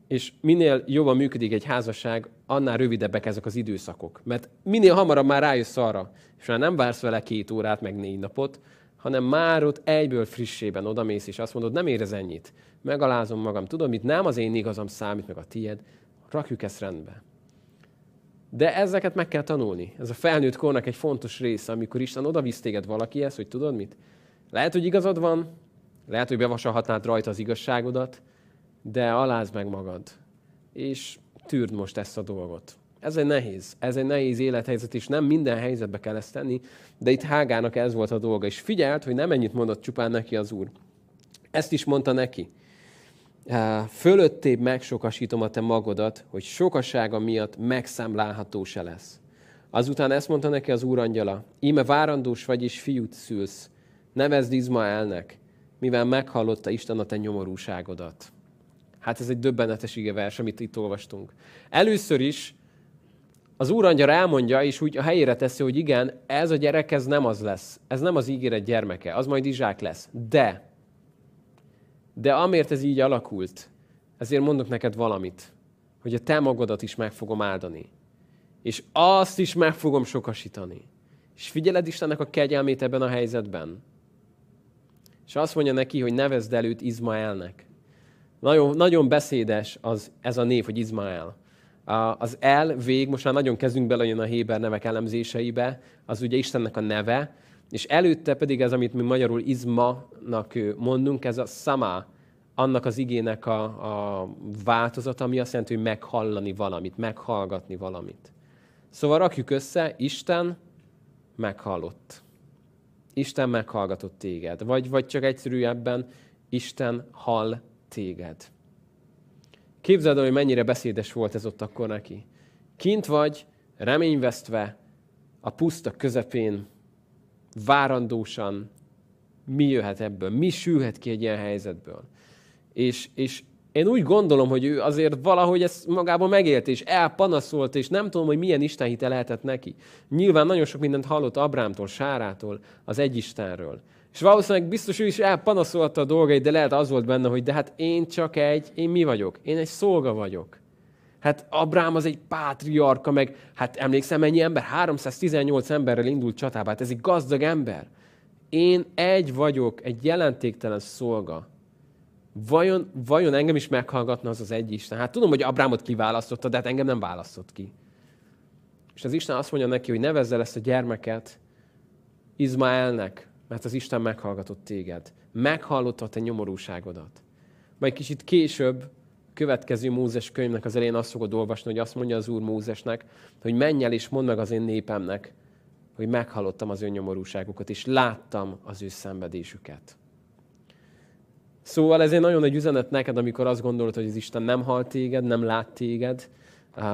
És minél jobban működik egy házasság, annál rövidebbek ezek az időszakok. Mert minél hamarabb már rájössz arra, és már nem vársz vele két órát, meg négy napot, hanem már ott egyből frissében odamész, és azt mondod, nem érez ennyit. Megalázom magam. Tudod, mit nem az én igazam számít, meg a tied. Rakjuk ezt rendbe. De ezeket meg kell tanulni. Ez a felnőtt kornak egy fontos része, amikor Isten oda visz téged valakihez, hogy tudod mit? Lehet, hogy igazad van, lehet, hogy bevasalhatnád rajta az igazságodat, de alázd meg magad, és tűrd most ezt a dolgot. Ez egy nehéz, ez egy nehéz élethelyzet, és nem minden helyzetbe kell ezt tenni, de itt Hágának ez volt a dolga, és figyelt, hogy nem ennyit mondott csupán neki az Úr. Ezt is mondta neki. Fölöttébb megsokasítom a te magodat, hogy sokasága miatt megszámlálható se lesz. Azután ezt mondta neki az úr angyala, íme várandós vagy és fiút szülsz, nevezd Izmaelnek, mivel meghallotta Isten a te nyomorúságodat. Hát ez egy döbbenetes vers, amit itt olvastunk. Először is az úrangyal elmondja, és úgy a helyére teszi, hogy igen, ez a gyerek, ez nem az lesz. Ez nem az ígéret gyermeke, az majd Izsák lesz. De, de amért ez így alakult, ezért mondok neked valamit, hogy a te magadat is meg fogom áldani. És azt is meg fogom sokasítani. És figyeled Istennek a kegyelmét ebben a helyzetben. És azt mondja neki, hogy nevezd előtt Izmaelnek. Nagyon, nagyon beszédes az, ez a név, hogy Izmael. Az el, vég, most már nagyon kezdünk belejön a Héber nevek elemzéseibe, az ugye Istennek a neve, és előtte pedig ez, amit mi magyarul izma-nak mondunk, ez a sama, annak az igének a, a változata, ami azt jelenti, hogy meghallani valamit, meghallgatni valamit. Szóval rakjuk össze, Isten meghallott. Isten meghallgatott téged. Vagy, vagy csak egyszerűbben, Isten hall téged. Képzeld el, hogy mennyire beszédes volt ez ott akkor neki. Kint vagy, reményvesztve, a puszta közepén, várandósan, mi jöhet ebből, mi sülhet ki egy ilyen helyzetből. És, és én úgy gondolom, hogy ő azért valahogy ezt magában megélt, és elpanaszolt, és nem tudom, hogy milyen istenhite lehetett neki. Nyilván nagyon sok mindent hallott Abrámtól, Sárától, az egy Istenről. És valószínűleg biztos ő is elpanaszolta a dolgait, de lehet az volt benne, hogy de hát én csak egy, én mi vagyok? Én egy szolga vagyok. Hát Abrám az egy pátriarka, meg hát emlékszem, mennyi ember? 318 emberrel indult csatába, hát ez egy gazdag ember. Én egy vagyok, egy jelentéktelen szolga. Vajon, vajon engem is meghallgatna az az egy Isten? Hát tudom, hogy Abrámot kiválasztotta, de hát engem nem választott ki. És az Isten azt mondja neki, hogy nevezze ezt a gyermeket Izmaelnek, mert az Isten meghallgatott téged. Meghallotta a te nyomorúságodat. Majd kicsit később, következő Mózes könyvnek az elején azt fogod olvasni, hogy azt mondja az Úr Mózesnek, hogy menj el és mondd meg az én népemnek, hogy meghallottam az ő nyomorúságukat, és láttam az ő szenvedésüket. Szóval ez egy nagyon nagy üzenet neked, amikor azt gondolod, hogy az Isten nem hal téged, nem lát téged, uh,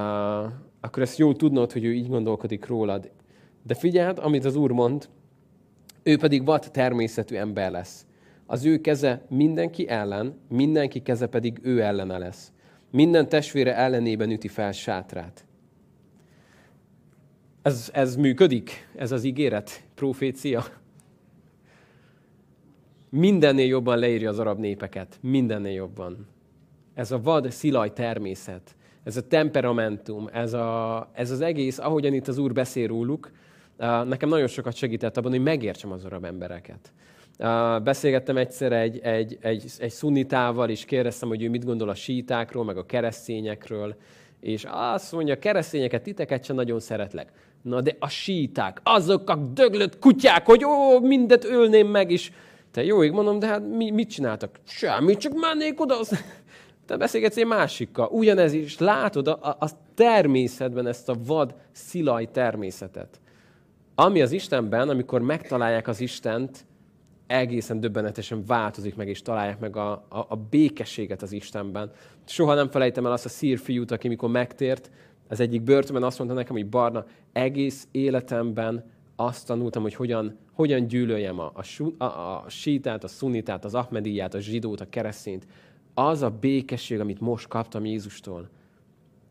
akkor ezt jól tudnod, hogy ő így gondolkodik rólad. De figyeld, amit az Úr mond, ő pedig vad természetű ember lesz. Az ő keze mindenki ellen, mindenki keze pedig ő ellene lesz. Minden testvére ellenében üti fel sátrát. Ez, ez működik, ez az ígéret, profécia. Mindennél jobban leírja az arab népeket. Mindennél jobban. Ez a vad szilaj természet, ez a temperamentum, ez, a, ez az egész, ahogyan itt az Úr beszél róluk, nekem nagyon sokat segített abban, hogy megértsem az arab embereket. Beszélgettem egyszer egy, egy, egy, egy szunitával, és kérdeztem, hogy ő mit gondol a sítákról, meg a keresztényekről, és azt mondja, a keresztényeket, titeket sem nagyon szeretlek. Na de a síták, azok a döglött kutyák, hogy ó, mindet ölném meg, és te jó, így mondom, de hát mi, mit csináltak? Semmi, csak mennék oda. Te beszélgetsz egy másikkal. Ugyanez is, látod a, a természetben ezt a vad, szilaj természetet. Ami az Istenben, amikor megtalálják az Istent, egészen döbbenetesen változik meg, és találják meg a, a, a békességet az Istenben. Soha nem felejtem el azt a szír fiút, aki mikor megtért, az egyik börtönben azt mondta nekem, hogy Barna, egész életemben azt tanultam, hogy hogyan, hogyan gyűlöljem a, a, a, a sítát, a szunitát, az ahmedíját, a zsidót, a keresztényt. Az a békesség, amit most kaptam Jézustól,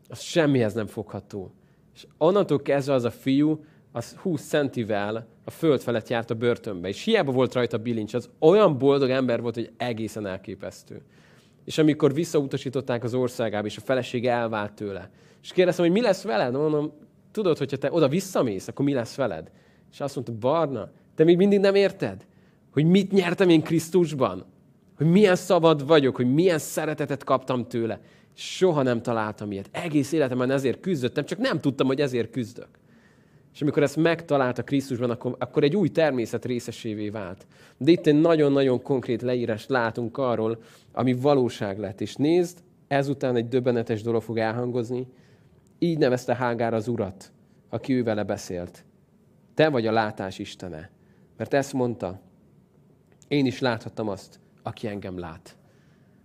az semmihez nem fogható. És onnantól kezdve az a fiú, az 20 centivel a föld felett járt a börtönbe, és hiába volt rajta bilincs, az olyan boldog ember volt, hogy egészen elképesztő. És amikor visszautasították az országába, és a felesége elvált tőle, és kérdeztem, hogy mi lesz veled? Mondom, tudod, hogyha te oda visszamész, akkor mi lesz veled? És azt mondta, Barna, te még mindig nem érted, hogy mit nyertem én Krisztusban? Hogy milyen szabad vagyok, hogy milyen szeretetet kaptam tőle. Soha nem találtam ilyet. Egész életemben ezért küzdöttem, csak nem tudtam, hogy ezért küzdök. És amikor ezt megtalálta Krisztusban, akkor, akkor egy új természet részesévé vált. De itt egy nagyon-nagyon konkrét leírást látunk arról, ami valóság lett. És nézd, ezután egy döbbenetes dolog fog elhangozni. Így nevezte Hágár az urat, aki ő beszélt. Te vagy a látás Istene. Mert ezt mondta, én is láthattam azt, aki engem lát.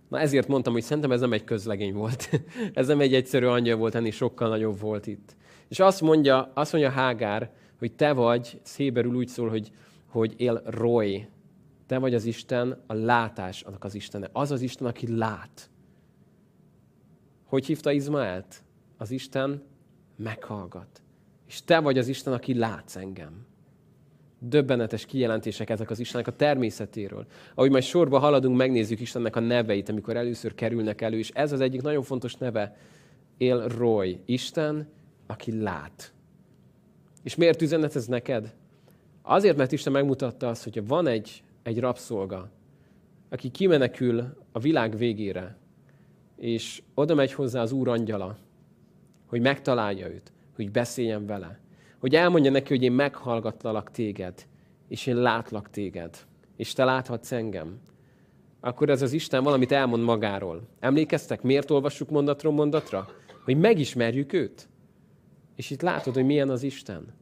Na ezért mondtam, hogy szerintem ez nem egy közlegény volt. ez nem egy egyszerű angyal volt, ennél sokkal nagyobb volt itt. És azt mondja, azt mondja Hágár, hogy te vagy, széberül úgy szól, hogy, hogy él Roy. Te vagy az Isten, a látás annak az Istene. Az az Isten, aki lát. Hogy hívta Izmaelt? Az Isten meghallgat. És te vagy az Isten, aki látsz engem. Döbbenetes kijelentések ezek az Istennek a természetéről. Ahogy majd sorba haladunk, megnézzük Istennek a neveit, amikor először kerülnek elő, és ez az egyik nagyon fontos neve, él Roy. Isten, aki lát. És miért üzenet ez neked? Azért, mert Isten megmutatta azt, hogyha van egy, egy rabszolga, aki kimenekül a világ végére, és oda megy hozzá az Úr angyala, hogy megtalálja őt, hogy beszéljen vele, hogy elmondja neki, hogy én meghallgattalak téged, és én látlak téged, és te láthatsz engem, akkor ez az Isten valamit elmond magáról. Emlékeztek, miért olvassuk mondatról mondatra? Hogy megismerjük őt. És itt látod, hogy milyen az Isten.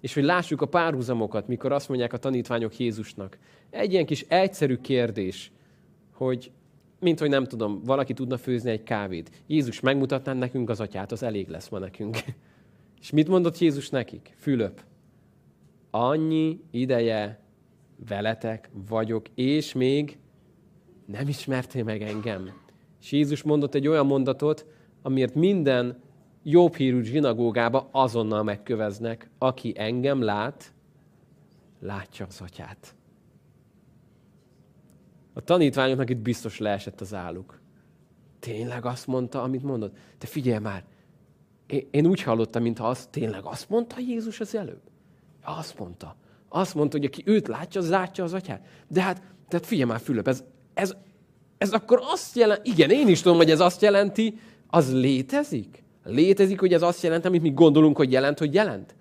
És hogy lássuk a párhuzamokat, mikor azt mondják a tanítványok Jézusnak. Egy ilyen kis egyszerű kérdés, hogy mint hogy nem tudom, valaki tudna főzni egy kávét. Jézus megmutatná nekünk az atyát, az elég lesz ma nekünk. És mit mondott Jézus nekik? Fülöp. Annyi ideje veletek vagyok, és még nem ismertél meg engem. És Jézus mondott egy olyan mondatot, amiért minden jobb hírű zsinagógába azonnal megköveznek, aki engem lát, látja az atyát. A tanítványoknak itt biztos leesett az álluk. Tényleg azt mondta, amit mondott? Te figyelj már, én, úgy hallottam, mintha azt tényleg azt mondta Jézus az előbb. Azt mondta. Azt mondta, hogy aki őt látja, az látja az atyát. De hát, tehát figyelj már, Fülöp, ez, ez, ez akkor azt jelenti, igen, én is tudom, hogy ez azt jelenti, az létezik? Létezik, hogy ez azt jelent, amit mi gondolunk, hogy jelent, hogy jelent?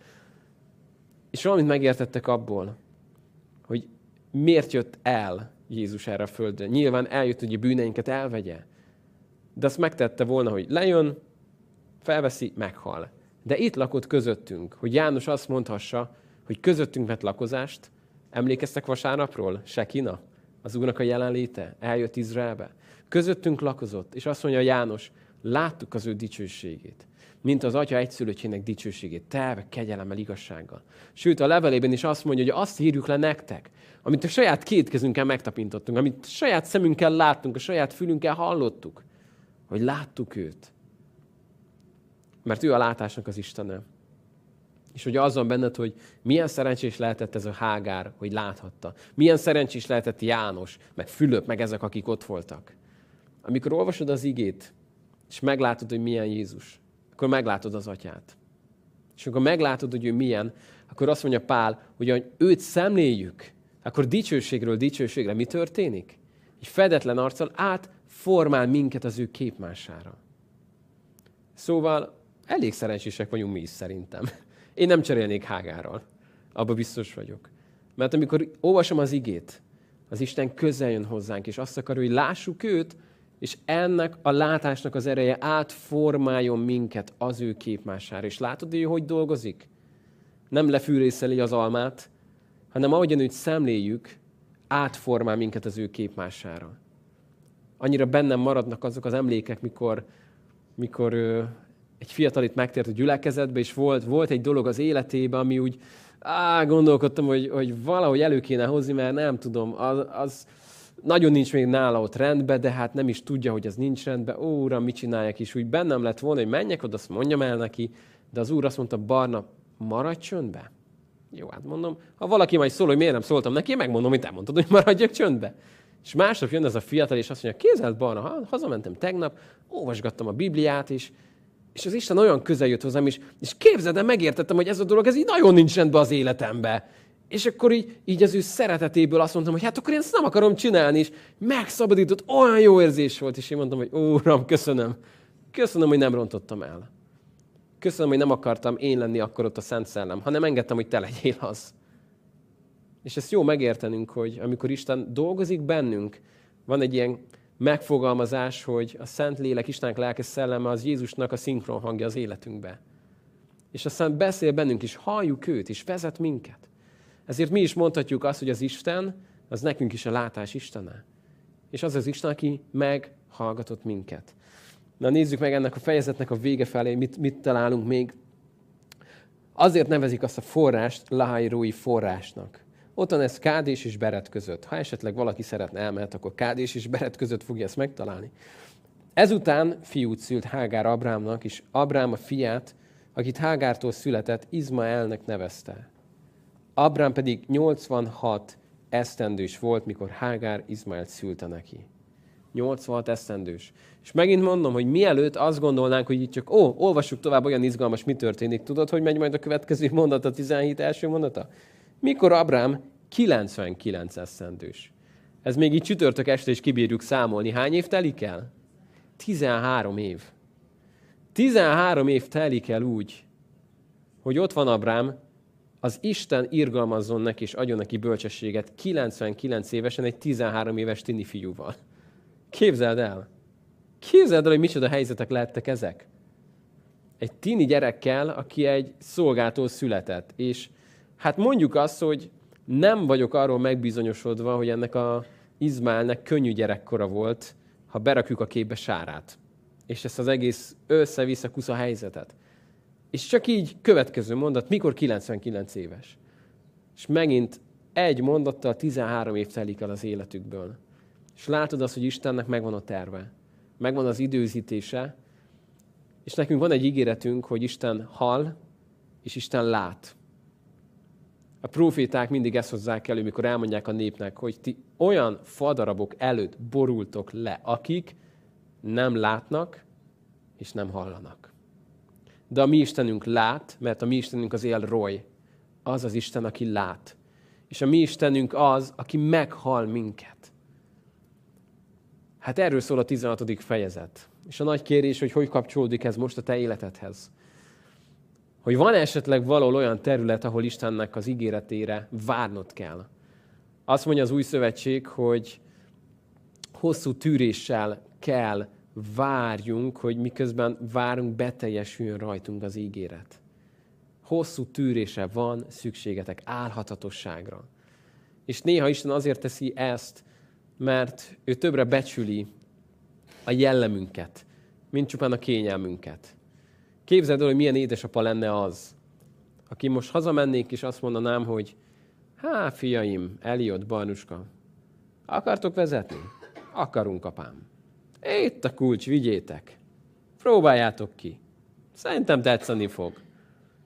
És valamit megértettek abból, hogy miért jött el Jézus erre a földre. Nyilván eljött, hogy a bűneinket elvegye. De azt megtette volna, hogy lejön, felveszi, meghal. De itt lakott közöttünk, hogy János azt mondhassa, hogy közöttünk vett lakozást. Emlékeztek vasárnapról? Sekina? az Úrnak a jelenléte? Eljött Izraelbe? Közöttünk lakozott, és azt mondja János, láttuk az ő dicsőségét mint az Atya egyszülöttjének dicsőségét, telve kegyelemmel, igazsággal. Sőt, a levelében is azt mondja, hogy azt írjuk le nektek, amit a saját két kezünkkel megtapintottunk, amit a saját szemünkkel láttunk, a saját fülünkkel hallottuk, hogy láttuk őt. Mert ő a látásnak az Istene. És hogy azon benned, hogy milyen szerencsés lehetett ez a Hágár, hogy láthatta. Milyen szerencsés lehetett János, meg Fülöp, meg ezek, akik ott voltak. Amikor olvasod az igét, és meglátod, hogy milyen Jézus, akkor meglátod az atyát. És amikor meglátod, hogy ő milyen, akkor azt mondja Pál, hogy őt szemléljük, akkor dicsőségről dicsőségre mi történik? Egy fedetlen arccal átformál minket az ő képmására. Szóval elég szerencsések vagyunk mi is szerintem. Én nem cserélnék Hágárral. Abba biztos vagyok. Mert amikor olvasom az igét, az Isten közel jön hozzánk, és azt akarja, hogy lássuk őt, és ennek a látásnak az ereje átformáljon minket az ő képmására. És látod, hogy ő hogy dolgozik? Nem lefűrészeli az almát, hanem ahogyan őt szemléljük, átformál minket az ő képmására. Annyira bennem maradnak azok az emlékek, mikor, mikor ö, egy fiatal itt megtért a gyülekezetbe, és volt, volt egy dolog az életében, ami úgy, á, gondolkodtam, hogy, hogy valahogy elő kéne hozni, mert nem tudom, az, az nagyon nincs még nála ott rendben, de hát nem is tudja, hogy az nincs rendben. Ó, uram, mit csinálják is? Úgy bennem lett volna, hogy menjek oda, azt mondjam el neki, de az úr azt mondta, Barna, maradj csöndbe. Jó, hát mondom, ha valaki majd szól, hogy miért nem szóltam neki, én megmondom, hogy te mondtad, hogy maradjak csöndbe. És másnap jön ez a fiatal, és azt mondja, képzeld, Barna, hazamentem tegnap, olvasgattam a Bibliát, és, és az Isten olyan közel jött hozzám, és, és képzeld el, megértettem, hogy ez a dolog, ez így nagyon nincs rendben az életembe. És akkor így, így az ő szeretetéből azt mondtam, hogy hát akkor én ezt nem akarom csinálni, és megszabadított, olyan jó érzés volt, és én mondtam, hogy Úram, köszönöm. Köszönöm, hogy nem rontottam el. Köszönöm, hogy nem akartam én lenni akkor ott a Szent Szellem, hanem engedtem, hogy te legyél az. És ezt jó megértenünk, hogy amikor Isten dolgozik bennünk, van egy ilyen megfogalmazás, hogy a Szent Lélek, Istennek lelke szelleme az Jézusnak a szinkron hangja az életünkbe. És aztán beszél bennünk is, halljuk őt, és vezet minket. Ezért mi is mondhatjuk azt, hogy az Isten, az nekünk is a látás Istene. És az az Isten, aki meghallgatott minket. Na nézzük meg ennek a fejezetnek a vége felé, mit, mit találunk még. Azért nevezik azt a forrást Lahairói forrásnak. Ott van ez Kádés és Beret között. Ha esetleg valaki szeretne elmehet, akkor Kádés és Beret között fogja ezt megtalálni. Ezután fiút szült Hágár Abrámnak, és Abrám a fiát, akit Hágártól született, Izmaelnek nevezte. Abrám pedig 86 esztendős volt, mikor Hágár Izmaelt szülte neki. 86 esztendős. És megint mondom, hogy mielőtt azt gondolnánk, hogy itt csak, ó, olvassuk tovább, olyan izgalmas, mi történik. Tudod, hogy megy majd a következő mondat, a 17 első mondata? Mikor Abrám 99 esztendős. Ez még így csütörtök este is kibírjuk számolni. Hány év telik el? 13 év. 13 év telik el úgy, hogy ott van Abrám, az Isten irgalmazzon neki és adjon neki bölcsességet 99 évesen egy 13 éves tini fiúval. Képzeld el! Képzeld el, hogy micsoda helyzetek lehettek ezek. Egy tini gyerekkel, aki egy szolgától született. És hát mondjuk azt, hogy nem vagyok arról megbizonyosodva, hogy ennek a Izmálnek könnyű gyerekkora volt, ha berakjuk a képbe sárát. És ezt az egész össze-vissza kusza helyzetet. És csak így következő mondat, mikor 99 éves. És megint egy mondattal 13 év telik el az életükből. És látod azt, hogy Istennek megvan a terve. Megvan az időzítése. És nekünk van egy ígéretünk, hogy Isten hall, és Isten lát. A proféták mindig ezt hozzák elő, mikor elmondják a népnek, hogy ti olyan fadarabok előtt borultok le, akik nem látnak és nem hallanak. De a mi Istenünk lát, mert a mi Istenünk az él roy. Az az Isten, aki lát. És a mi Istenünk az, aki meghal minket. Hát erről szól a 16. fejezet. És a nagy kérés, hogy hogy kapcsolódik ez most a te életedhez. Hogy van esetleg valahol olyan terület, ahol Istennek az ígéretére várnod kell. Azt mondja az új szövetség, hogy hosszú tűréssel kell várjunk, hogy miközben várunk, beteljesüljön rajtunk az ígéret. Hosszú tűrése van szükségetek, álhatatosságra. És néha Isten azért teszi ezt, mert ő többre becsüli a jellemünket, mint csupán a kényelmünket. Képzeld el, hogy milyen édesapa lenne az, aki most hazamennék, és azt mondanám, hogy há, fiaim, Eliott, Barnuska, akartok vezetni? Akarunk, apám. Itt a kulcs, vigyétek. Próbáljátok ki. Szerintem tetszeni fog.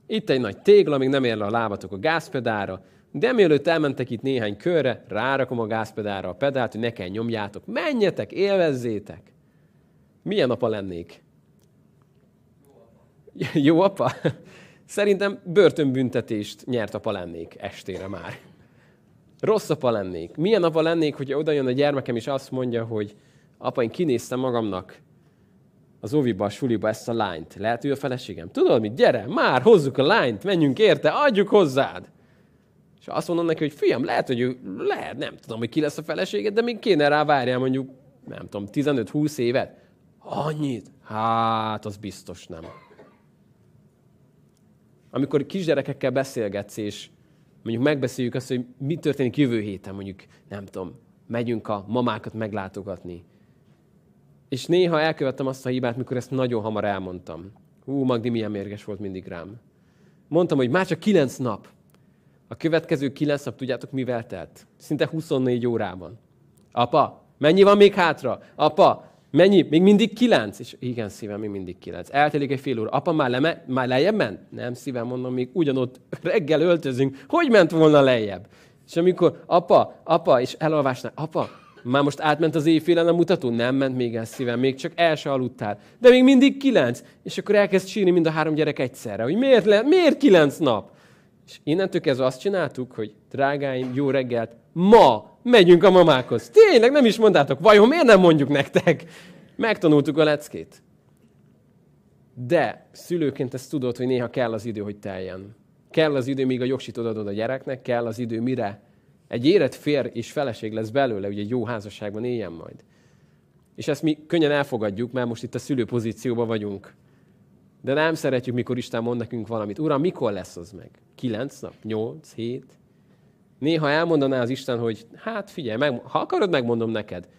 Itt egy nagy tégla, még nem ér le a lábatok a gázpedára, de mielőtt elmentek itt néhány körre, rárakom a gázpedára a pedált, hogy ne kell nyomjátok. Menjetek, élvezzétek. Milyen apa lennék? Jó apa? Szerintem börtönbüntetést nyert apa lennék estére már. Rossz apa lennék. Milyen apa lennék, hogy oda jön a gyermekem, és azt mondja, hogy apa, én kinéztem magamnak az óviba, a suliba ezt a lányt. Lehet ő a feleségem? Tudod mit? Gyere, már hozzuk a lányt, menjünk érte, adjuk hozzád. És azt mondom neki, hogy fiam, lehet, hogy ő, lehet, nem tudom, hogy ki lesz a feleséged, de még kéne rá várjál mondjuk, nem tudom, 15-20 évet. Annyit? Hát, az biztos nem. Amikor kisgyerekekkel beszélgetsz, és mondjuk megbeszéljük azt, hogy mi történik jövő héten, mondjuk, nem tudom, megyünk a mamákat meglátogatni. És néha elkövettem azt a hibát, mikor ezt nagyon hamar elmondtam. Hú, Magdi milyen mérges volt mindig rám. Mondtam, hogy már csak kilenc nap. A következő kilenc nap, tudjátok, mivel telt? Szinte 24 órában. Apa, mennyi van még hátra? Apa, mennyi? Még mindig kilenc? És igen, szívem, még mindig kilenc. Eltelik egy fél óra. Apa, már, leme, már lejjebb ment? Nem, szívem, mondom, még ugyanott reggel öltözünk. Hogy ment volna lejjebb? És amikor, apa, apa, és elolvásnál, apa, már most átment az éjfélen a mutató? Nem ment még el szívem, még csak el se aludtál. De még mindig kilenc. És akkor elkezd sírni mind a három gyerek egyszerre, hogy miért, le, miért kilenc nap? És innentől kezdve azt csináltuk, hogy drágáim, jó reggelt, ma megyünk a mamákhoz. Tényleg nem is mondtátok, vajon miért nem mondjuk nektek? Megtanultuk a leckét. De szülőként ezt tudod, hogy néha kell az idő, hogy teljen. Kell az idő, míg a jogsit odadod a gyereknek, kell az idő, mire egy érett fér és feleség lesz belőle, egy jó házasságban éljen majd. És ezt mi könnyen elfogadjuk, mert most itt a szülő pozícióban vagyunk. De nem szeretjük, mikor Isten mond nekünk valamit. Uram, mikor lesz az meg? Kilenc nap? Nyolc? Hét? Néha elmondaná az Isten, hogy hát figyelj, meg, ha akarod, megmondom neked.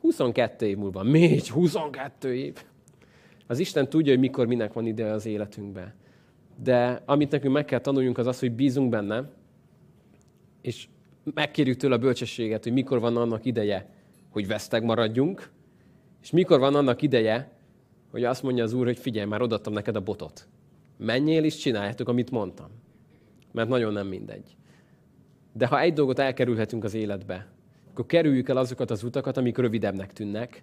22 év múlva. Még 22 év. Az Isten tudja, hogy mikor, minek van ide az életünkbe. De amit nekünk meg kell tanuljunk, az az, hogy bízunk benne, és megkérjük tőle a bölcsességet, hogy mikor van annak ideje, hogy veszteg maradjunk, és mikor van annak ideje, hogy azt mondja az Úr, hogy figyelj, már odaadtam neked a botot. Menjél és csináljátok, amit mondtam. Mert nagyon nem mindegy. De ha egy dolgot elkerülhetünk az életbe, akkor kerüljük el azokat az utakat, amik rövidebbnek tűnnek,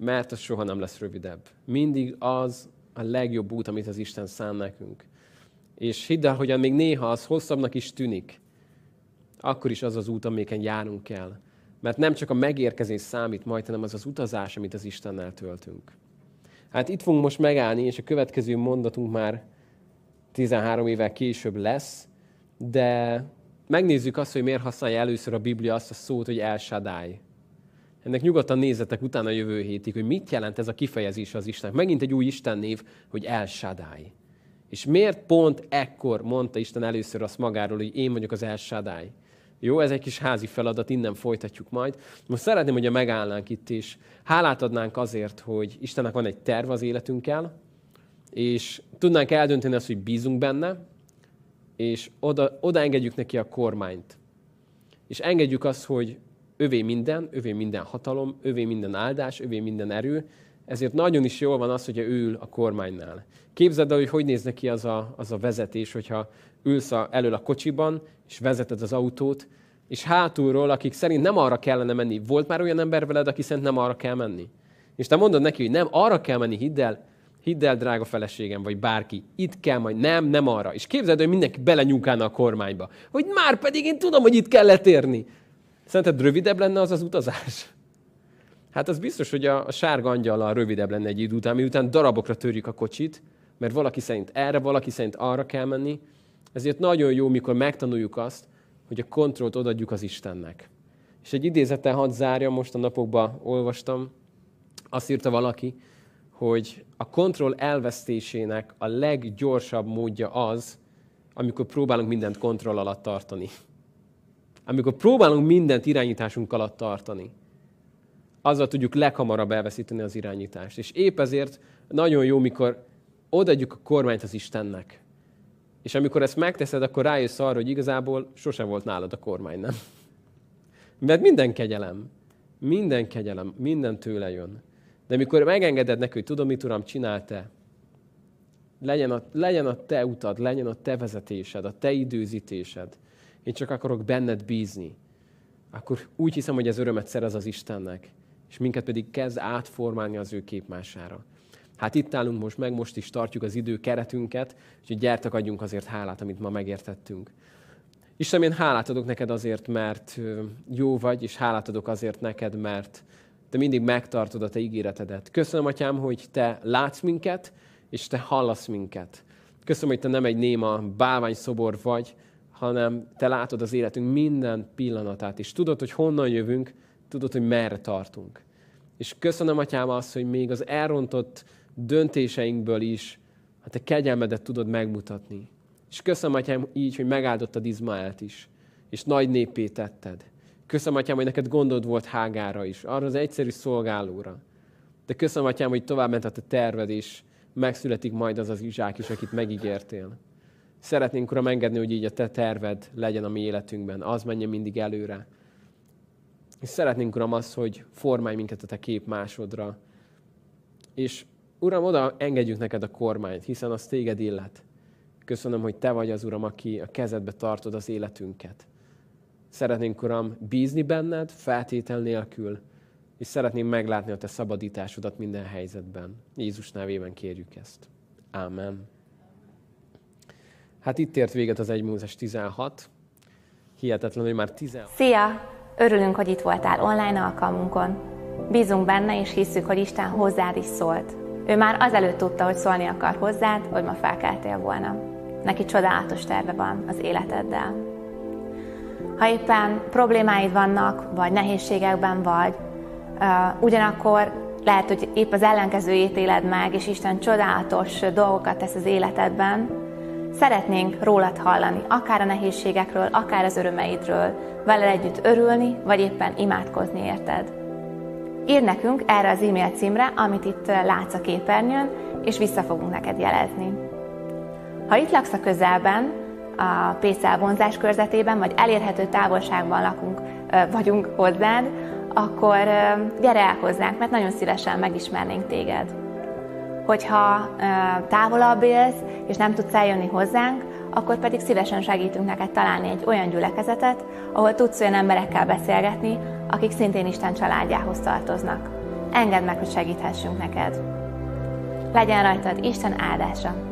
mert az soha nem lesz rövidebb. Mindig az a legjobb út, amit az Isten szán nekünk. És hidd el, hogy még néha az hosszabbnak is tűnik, akkor is az az út, amelyiken járunk kell. Mert nem csak a megérkezés számít majd, hanem az az utazás, amit az Istennel töltünk. Hát itt fogunk most megállni, és a következő mondatunk már 13 évvel később lesz, de megnézzük azt, hogy miért használja először a Biblia azt a szót, hogy El Shaddai. Ennek nyugodtan nézzetek utána a jövő hétig, hogy mit jelent ez a kifejezés az Isten. Megint egy új Isten név, hogy El Shaddai. És miért pont ekkor mondta Isten először azt magáról, hogy én vagyok az El Shaddai? Jó, ez egy kis házi feladat, innen folytatjuk majd. Most szeretném, hogyha megállnánk itt is. Hálát adnánk azért, hogy Istennek van egy terv az életünkkel, és tudnánk eldönteni azt, hogy bízunk benne, és oda, oda engedjük neki a kormányt. És engedjük azt, hogy övé minden, övé minden hatalom, övé minden áldás, övé minden erő, ezért nagyon is jól van az, hogyha ő ül a kormánynál. Képzeld el, hogy hogy néz neki az a, az a vezetés, hogyha ülsz a, elől a kocsiban, és vezeted az autót, és hátulról, akik szerint nem arra kellene menni. Volt már olyan ember veled, aki szerint nem arra kell menni? És te mondod neki, hogy nem, arra kell menni, hidd el, hidd el, drága feleségem, vagy bárki, itt kell majd, nem, nem arra. És képzeld, hogy mindenki belenyúkálna a kormányba. Hogy már pedig én tudom, hogy itt kell letérni. Szerinted rövidebb lenne az az utazás? Hát az biztos, hogy a, sárga angyallal rövidebb lenne egy idő után, miután darabokra törjük a kocsit, mert valaki szerint erre, valaki szerint arra kell menni. Ezért nagyon jó, mikor megtanuljuk azt, hogy a kontrollt odaadjuk az Istennek. És egy idézettel hadd zárja, most a napokban olvastam, azt írta valaki, hogy a kontroll elvesztésének a leggyorsabb módja az, amikor próbálunk mindent kontroll alatt tartani. amikor próbálunk mindent irányításunk alatt tartani, azzal tudjuk leghamarabb elveszíteni az irányítást. És épp ezért nagyon jó, mikor odaadjuk a kormányt az Istennek. És amikor ezt megteszed, akkor rájössz arra, hogy igazából sose volt nálad a kormány, nem? Mert minden kegyelem, minden kegyelem, minden tőle jön. De mikor megengeded neki, hogy tudom, mit Uram, csinál te, legyen a, legyen a te utad, legyen a te vezetésed, a te időzítésed, én csak akarok benned bízni, akkor úgy hiszem, hogy ez örömet szerez az Istennek, és minket pedig kezd átformálni az ő képmására. Hát itt állunk most meg, most is tartjuk az idő keretünket, és gyertek adjunk azért hálát, amit ma megértettünk. Istenem, én hálát adok neked azért, mert jó vagy, és hálát adok azért neked, mert te mindig megtartod a te ígéretedet. Köszönöm, Atyám, hogy te látsz minket, és te hallasz minket. Köszönöm, hogy te nem egy néma bálványszobor vagy, hanem te látod az életünk minden pillanatát, és tudod, hogy honnan jövünk, tudod, hogy merre tartunk. És köszönöm, Atyám, azt, hogy még az elrontott döntéseinkből is hát te kegyelmedet tudod megmutatni. És köszönöm, Atyám, így, hogy megáldottad Izmaelt is, és nagy népé tetted. Köszönöm, Atyám, hogy neked gondod volt Hágára is, arra az egyszerű szolgálóra. De köszönöm, Atyám, hogy tovább ment a te terved, és megszületik majd az az Izsák is, akit megígértél. Szeretnénk, Uram, engedni, hogy így a Te terved legyen a mi életünkben. Az menjen mindig előre. És szeretnénk, Uram, azt, hogy formálj minket a Te képmásodra. És Uram, oda engedjük neked a kormányt, hiszen az téged illet. Köszönöm, hogy Te vagy az, Uram, aki a kezedbe tartod az életünket. Szeretnénk, Uram, bízni benned, feltétel nélkül, és szeretném meglátni a Te szabadításodat minden helyzetben. Jézus nevében kérjük ezt. Ámen. Hát itt ért véget az 1 Mózes 16. Hihetetlen, hogy már 16. Szia! Örülünk, hogy itt voltál online alkalmunkon. Bízunk benne, és hisszük, hogy Isten hozzád is szólt. Ő már azelőtt tudta, hogy szólni akar hozzád, hogy ma felkeltél volna. Neki csodálatos terve van az életeddel. Ha éppen problémáid vannak, vagy nehézségekben vagy, ugyanakkor lehet, hogy épp az ellenkezőjét éled meg, és Isten csodálatos dolgokat tesz az életedben, Szeretnénk rólad hallani, akár a nehézségekről, akár az örömeidről, veled együtt örülni, vagy éppen imádkozni érted. Ír nekünk erre az e-mail címre, amit itt látsz a képernyőn, és vissza fogunk neked jelezni. Ha itt laksz a közelben, a PCL vonzás körzetében, vagy elérhető távolságban lakunk, vagyunk hozzád, akkor gyere el hozzánk, mert nagyon szívesen megismernénk téged hogyha távolabb élsz, és nem tudsz eljönni hozzánk, akkor pedig szívesen segítünk neked találni egy olyan gyülekezetet, ahol tudsz olyan emberekkel beszélgetni, akik szintén Isten családjához tartoznak. Engedd meg, hogy segíthessünk neked. Legyen rajtad Isten áldása!